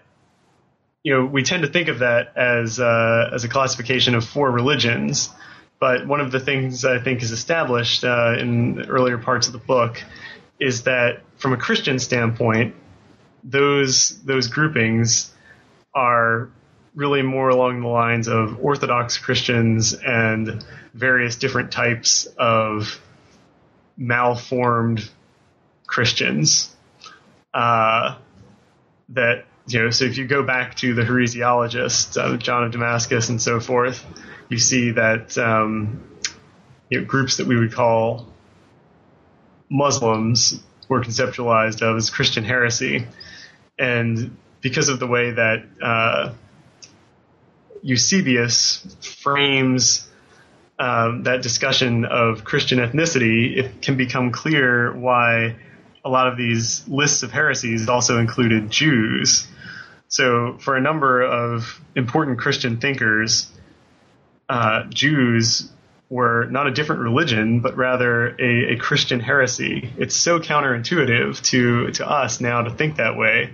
you know we tend to think of that as uh, as a classification of four religions but one of the things I think is established uh, in earlier parts of the book is that from a Christian standpoint, those those groupings are really more along the lines of Orthodox Christians and various different types of malformed Christians. Uh, that you know, so if you go back to the heresiologists, uh, John of Damascus and so forth, you see that um, you know, groups that we would call Muslims were conceptualized of as Christian heresy, and because of the way that uh, Eusebius frames um, that discussion of Christian ethnicity, it can become clear why a lot of these lists of heresies also included Jews. So, for a number of important Christian thinkers, uh, Jews were not a different religion, but rather a, a, Christian heresy. It's so counterintuitive to to us now to think that way.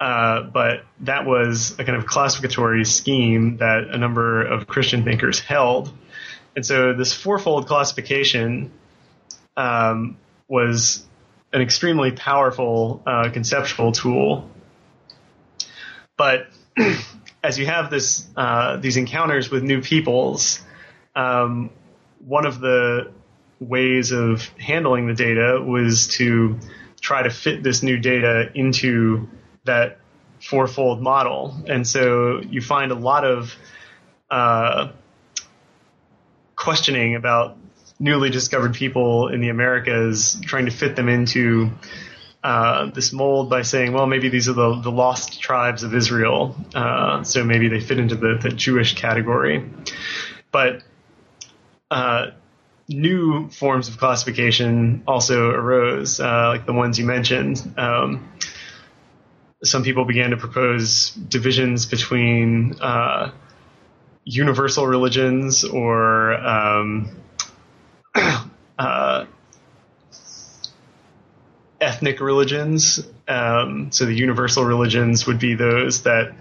Uh, but that was a kind of classificatory scheme that a number of Christian thinkers held. And so this fourfold classification um, was an extremely powerful uh, conceptual tool. But as you have this uh, these encounters with new peoples, um, one of the ways of handling the data was to try to fit this new data into that fourfold model, and so you find a lot of uh, questioning about newly discovered people in the Americas, trying to fit them into uh, this mold by saying, well, maybe these are the, the lost tribes of Israel, uh, so maybe they fit into the, the Jewish category. But uh, new forms of classification also arose, uh, like the ones you mentioned. Um, some people began to propose divisions between uh, universal religions or um, ethnic religions. Um, so the universal religions would be those that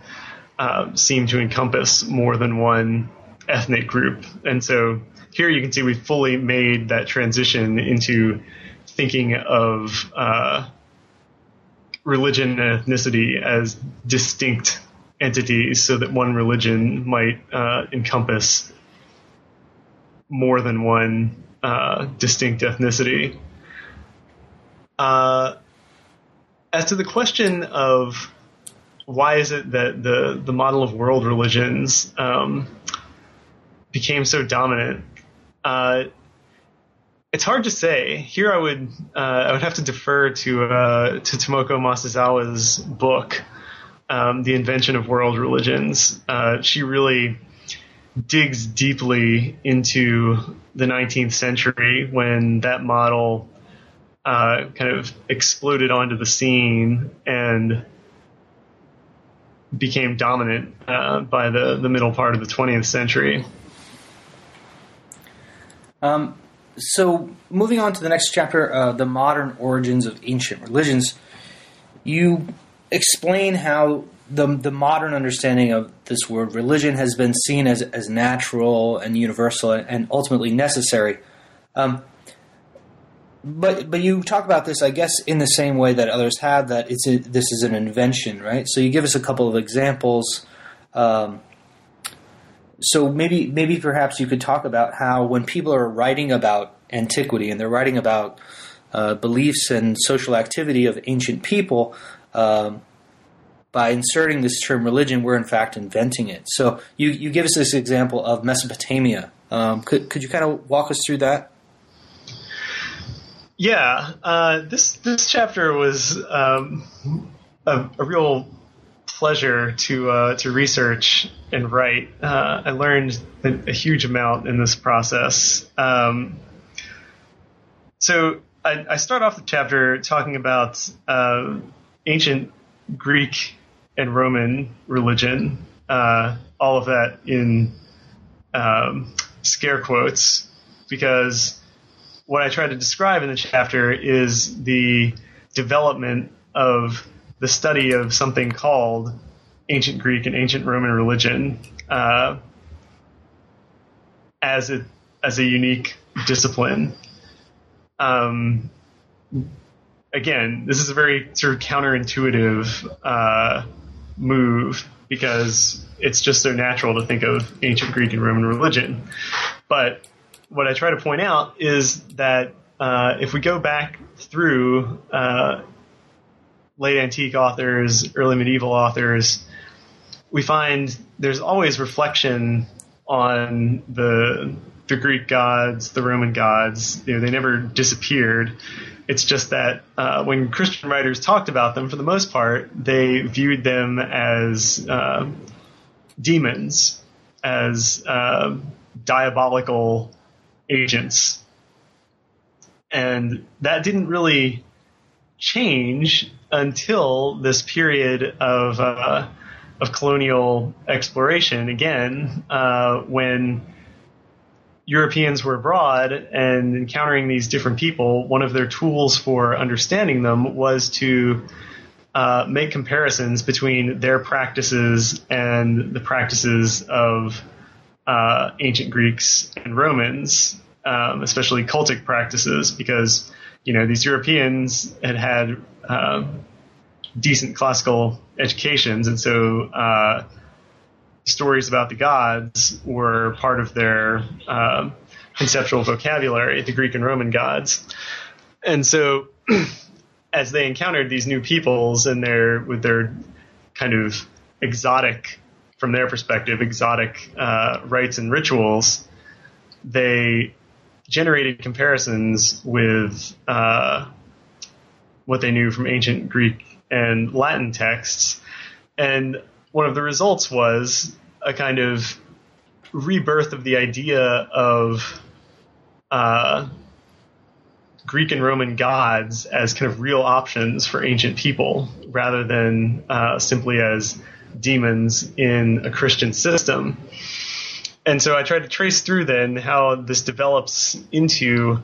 uh, seem to encompass more than one ethnic group. And so here you can see we've fully made that transition into thinking of uh, religion and ethnicity as distinct entities so that one religion might uh, encompass more than one uh, distinct ethnicity. Uh, as to the question of why is it that the, the model of world religions um, became so dominant, uh, it's hard to say. Here, I would uh, I would have to defer to uh, to Tomoko Masuzawa's book, um, "The Invention of World Religions." Uh, she really digs deeply into the 19th century when that model uh, kind of exploded onto the scene and became dominant uh, by the, the middle part of the 20th century. Um, so, moving on to the next chapter, uh, the modern origins of ancient religions, you explain how the the modern understanding of this word religion has been seen as as natural and universal and ultimately necessary. Um, but but you talk about this, I guess, in the same way that others have. That it's a, this is an invention, right? So you give us a couple of examples. Um, so maybe maybe perhaps you could talk about how when people are writing about antiquity and they're writing about uh, beliefs and social activity of ancient people, um, by inserting this term religion, we're in fact inventing it. So you you give us this example of Mesopotamia. Um, could could you kind of walk us through that? Yeah, uh, this this chapter was um, a, a real pleasure to uh, to research and write. Uh, I learned a, a, huge amount in this process. Um, so I, I, start off the chapter talking about uh, ancient Greek and Roman religion, uh, all of that in um, scare quotes, because what I try to describe in the chapter is the development of the study of something called ancient Greek and ancient Roman religion uh, as a as a unique discipline. Um, again, this is a very sort of counterintuitive uh, move because it's just so natural to think of ancient Greek and Roman religion. But what I try to point out is that uh, if we go back through uh, late antique authors, early medieval authors, we find there's always reflection on the the Greek gods, the Roman gods. You know, they never disappeared. It's just that uh, when Christian writers talked about them, for the most part, they viewed them as uh, demons, as uh, diabolical agents. And that didn't really change until this period of uh, of colonial exploration again, uh, when Europeans were abroad and encountering these different people. One of their tools for understanding them was to uh, make comparisons between their practices and the practices of uh, ancient Greeks and Romans, um, especially cultic practices, because you know these Europeans had had uh, decent classical educations, and so uh, stories about the gods were part of their uh, conceptual vocabulary, the Greek and Roman gods, and so. as they encountered these new peoples and their with their kind of exotic from their perspective, exotic uh, rites and rituals, they generated comparisons with uh, what they knew from ancient Greek and Latin texts. And one of the results was a kind of rebirth of the idea of uh, Greek and Roman gods as kind of real options for ancient people rather than uh, simply as demons in a Christian system. And so I tried to trace through then how this develops into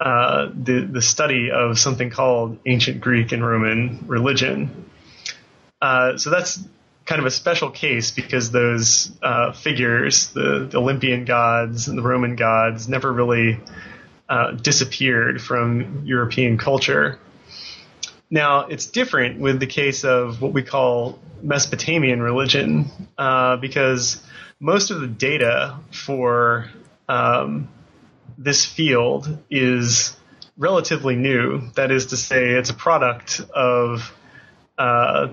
uh, the the study of something called ancient Greek and Roman religion. Uh, so that's kind of a special case because those uh, figures, the, the, Olympian gods and the Roman gods, never really uh, disappeared from European culture. now it's different with the case of what we call Mesopotamian religion uh, because most of the data for um, this field is relatively new. That is to say, it's a product of uh,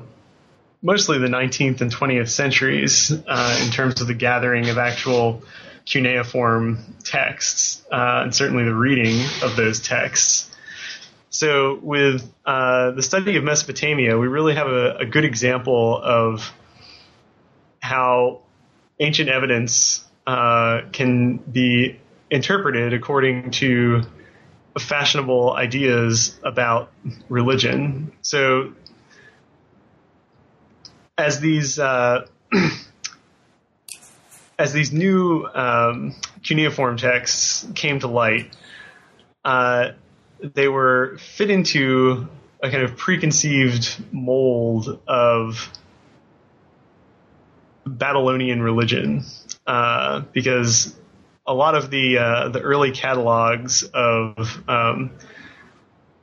mostly the 19th and 20th centuries uh, in terms of the gathering of actual cuneiform texts uh, and certainly the reading of those texts. So, with uh, the study of Mesopotamia, we really have a, a good example of how ancient evidence uh, can be interpreted according to fashionable ideas about religion. So, as these uh, as these new um, cuneiform texts came to light, uh, they were fit into a kind of preconceived mold of Babylonian religion, uh, because a lot of the uh, the early catalogs of um,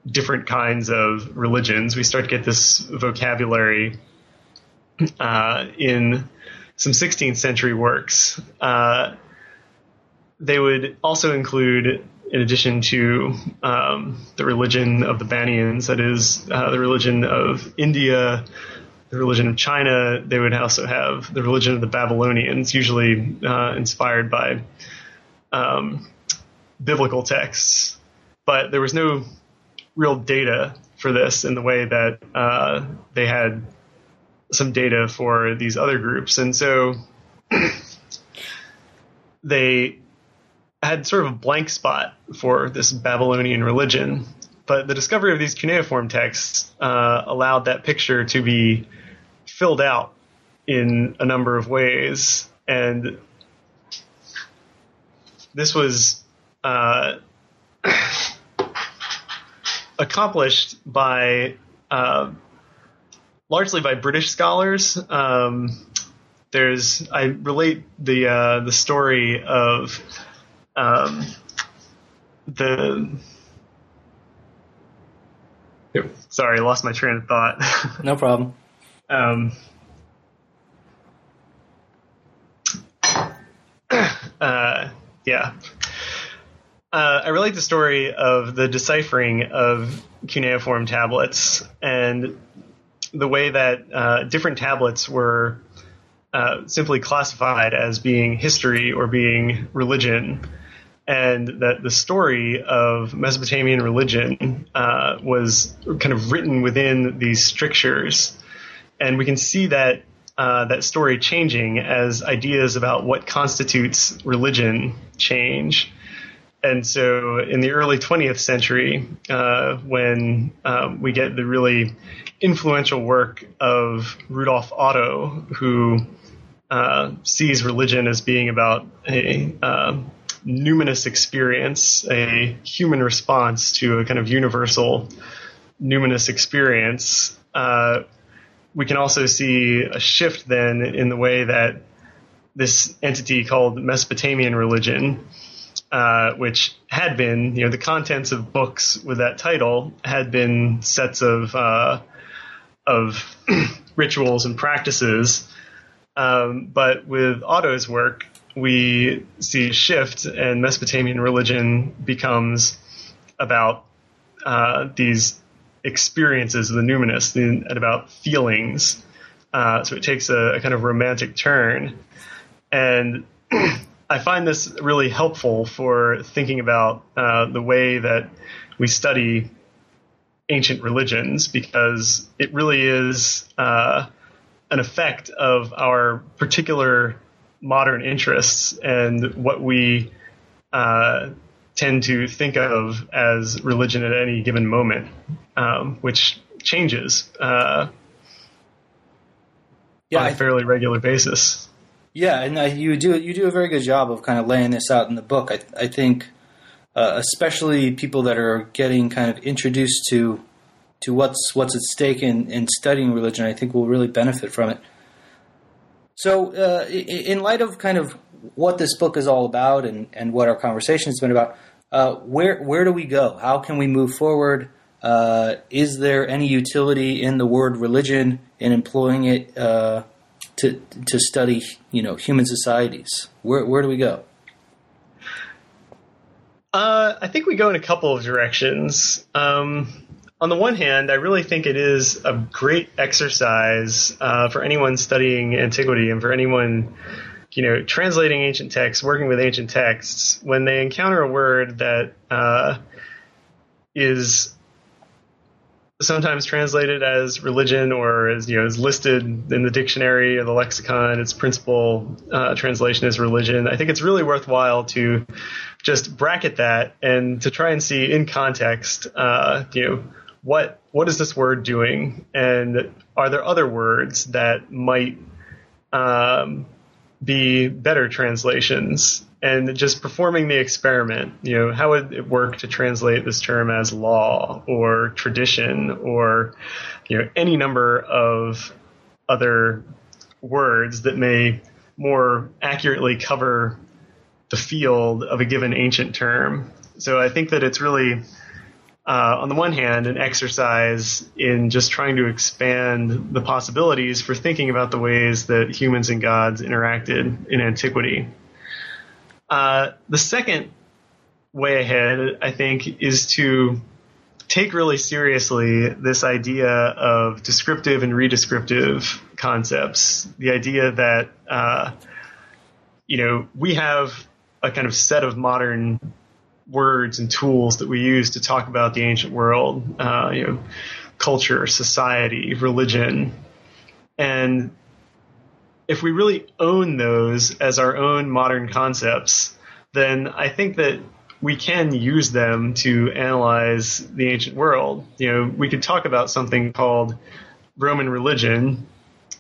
different kinds of religions, we start to get this vocabulary uh, in some 16th century works. Uh, they would also include, in addition to um, the religion of the Baniyans, that is, uh, the religion of India, the religion of China, they would also have the religion of the Babylonians, usually uh, inspired by um, biblical texts. But there was no real data for this in the way that uh, they had some data for these other groups. And so they had sort of a blank spot for this Babylonian religion. But the discovery of these cuneiform texts uh, allowed that picture to be filled out in a number of ways. And this was uh, accomplished by uh, largely by British scholars. Um, there's I relate the uh, the story of um, the. Sorry, I lost my train of thought. no problem. um, uh, yeah. Uh, I relate the story of the deciphering of cuneiform tablets and the way that uh, different tablets were uh, simply classified as being history or being religion, and that the story of Mesopotamian religion uh, was kind of written within these strictures, and we can see that. Uh, that story changing as ideas about what constitutes religion change. And so in the early 20th century, uh, when um, we get the really influential work of Rudolf Otto, who uh, sees religion as being about a uh, numinous experience, a human response to a kind of universal numinous experience. Uh, we can also see a shift then in the way that this entity called Mesopotamian religion uh, which had been, you know, the contents of books with that title had been sets of uh, of rituals and practices. Um, but with Otto's work, we see a shift, and Mesopotamian religion becomes about uh, these experiences of the numinous and about feelings. Uh, so it takes a, a, kind of romantic turn. And I find this really helpful for thinking about uh, the way that we study ancient religions because it really is uh, an effect of our particular modern interests and what we uh, tend to think of as religion at any given moment, um, which changes uh, yeah, on a fairly regular basis. Yeah, and uh, you do you do a very good job of kind of laying this out in the book. I, I think, uh, especially people that are getting kind of introduced to to what's what's at stake in, in studying religion, I think will really benefit from it. So, uh, in light of kind of what this book is all about and, and what our conversation has been about, uh, where where do we go? How can we move forward? uh, is there any utility in the word religion in employing it uh, to to study you know human societies? Where where do we go? Uh, I think we go in a couple of directions. Um, on the one hand, I really think it is a great exercise uh, for anyone studying antiquity and for anyone, you know, translating ancient texts, working with ancient texts, when they encounter a word that uh, is sometimes translated as religion or as you know is listed in the dictionary or the lexicon. Its principal uh, translation is religion. I think it's really worthwhile to just bracket that and to try and see in context uh, you know what what is this word doing? And are there other words that might um, be better translations and just performing the experiment. You know, how would it work to translate this term as law or tradition or, you know, any number of other words that may more accurately cover the field of a given ancient term. So I think that it's really, uh, on the one hand, an exercise in just trying to expand the possibilities for thinking about the ways that humans and gods interacted in antiquity. Uh, the second way ahead, I think, is to take really seriously this idea of descriptive and redescriptive concepts. The idea that, uh, you know, we have a kind of set of modern words and tools that we use to talk about the ancient world, uh, you know, culture, society, religion. And if we really own those as our own modern concepts, then I think that we can use them to analyze the ancient world. You know, we could talk about something called Roman religion,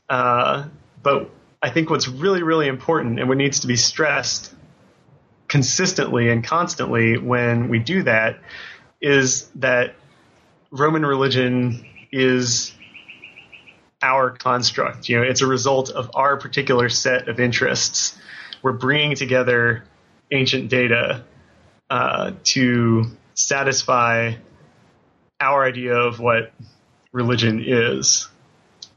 uh, but I think what's really, really important and what needs to be stressed consistently and constantly when we do that is that Roman religion is our construct. You know, it's a result of our particular set of interests. We're bringing together ancient data uh, to satisfy our idea of what religion is.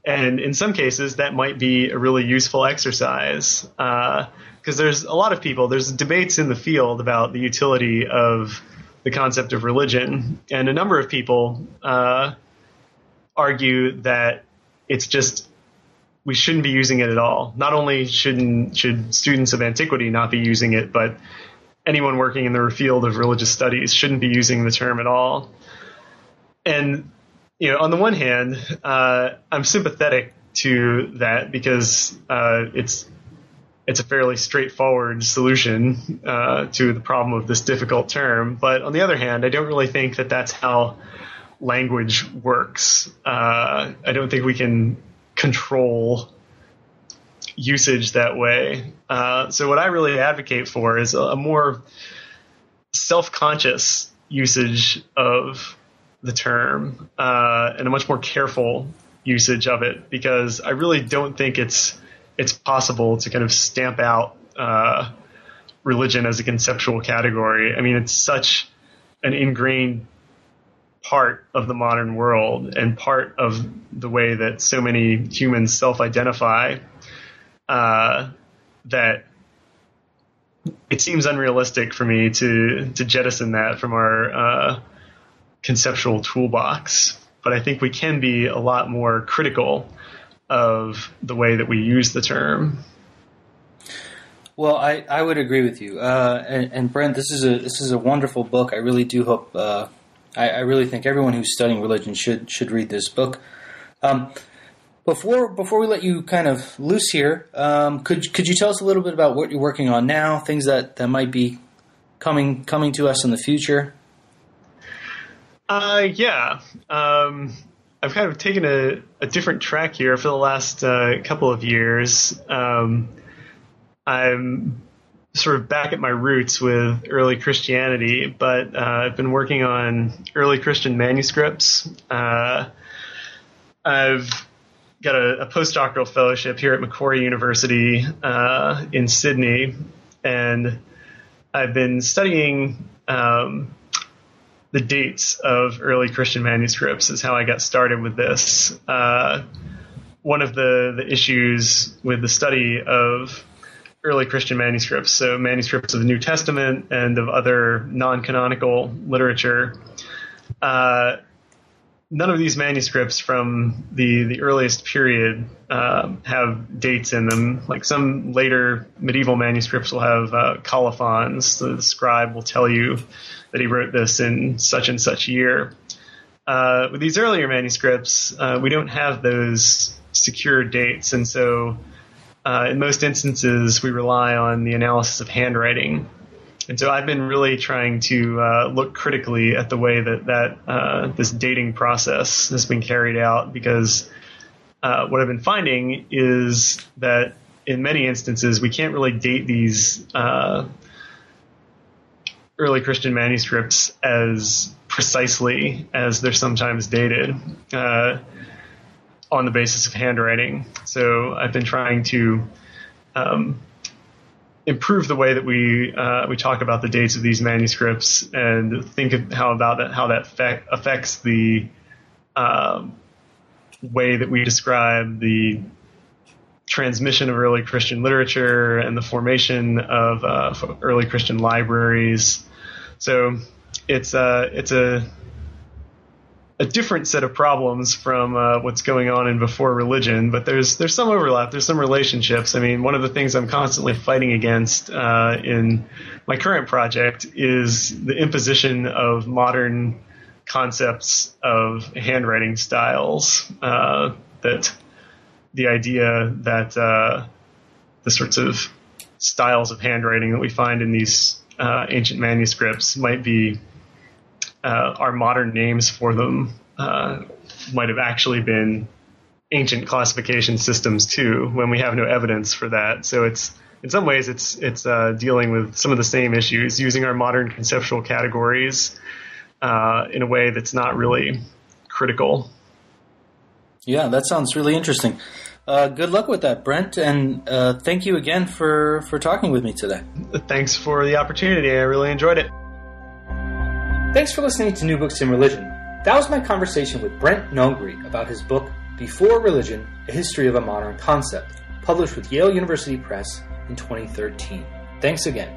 And in some cases, that might be a really useful exercise because uh, there's a lot of people, there's debates in the field about the utility of the concept of religion. And a number of people uh, argue that it's just we shouldn't be using it at all. Not only shouldn't should students of antiquity not be using it, but anyone working in the field of religious studies shouldn't be using the term at all. And you know, on the one hand, uh, I'm sympathetic to that because uh, it's it's a fairly straightforward solution uh, to the problem of this difficult term. But on the other hand, I don't really think that that's how language works. Uh, I don't think we can control usage that way. Uh, so what I really advocate for is a, a more self-conscious usage of the term uh, and a much more careful usage of it because I really don't think it's it's possible to kind of stamp out uh, religion as a conceptual category. I mean, it's such an ingrained part of the modern world and part of the way that so many humans self-identify uh, that it seems unrealistic for me to to jettison that from our uh, conceptual toolbox. But I think we can be a lot more critical of the way that we use the term. Well, I, I would agree with you. Uh, and, and, Brent, this is a this is a wonderful book. I really do hope uh, I, I, really think everyone who's studying religion should should read this book. Um, before before we let you kind of loose here, um, could could you tell us a little bit about what you're working on now, things that, that might be coming coming to us in the future? Uh, yeah. Um, I've kind of taken a, a, different track here for the last uh, couple of years. Um, I'm sort of back at my roots with early Christianity, but uh, I've been working on early Christian manuscripts. Uh, I've got a, a, postdoctoral fellowship here at Macquarie University uh, in Sydney, and I've been studying um, the dates of early Christian manuscripts is how I got started with this. Uh, one of the, the issues with the study of early Christian manuscripts, so manuscripts of the New Testament and of other non canonical literature, uh, none of these manuscripts from the the earliest period uh, have dates in them. Like some later medieval manuscripts will have uh, colophons. So the scribe will tell you that he wrote this in such and such year. Uh, with these earlier manuscripts, uh, we don't have those secure dates, and so uh, in most instances, we rely on the analysis of handwriting. And so I've been really trying to uh, look critically at the way that that uh, this dating process has been carried out because uh, what I've been finding is that in many instances we can't really date these uh, early Christian manuscripts as precisely as they're sometimes dated uh, on the basis of handwriting. So I've been trying to um, improve the way that we uh, we talk about the dates of these manuscripts and think of how about that how that fe- affects the um, way that we describe the transmission of early Christian literature and the formation of uh, early Christian libraries. So it's a uh, it's a a different set of problems from uh, what's going on in before religion, but there's there's some overlap. There's some relationships. I mean, one of the things I'm constantly fighting against uh, in my current project is the imposition of modern concepts of handwriting styles. Uh, that the idea that uh, the sorts of styles of handwriting that we find in these uh, ancient manuscripts might be uh, our modern names for them uh, might have actually been ancient classification systems too, when we have no evidence for that. So it's in some ways it's it's uh, dealing with some of the same issues, using our modern conceptual categories uh, in a way that's not really critical. Yeah, that sounds really interesting. Uh, good luck with that, Brent, and uh, thank you again for, for talking with me today. Thanks for the opportunity. I really enjoyed it. Thanks for listening to New Books in Religion. That was my conversation with Brent Nongbri about his book, Before Religion A History of a Modern Concept, published with Yale University Press in 2013. Thanks again.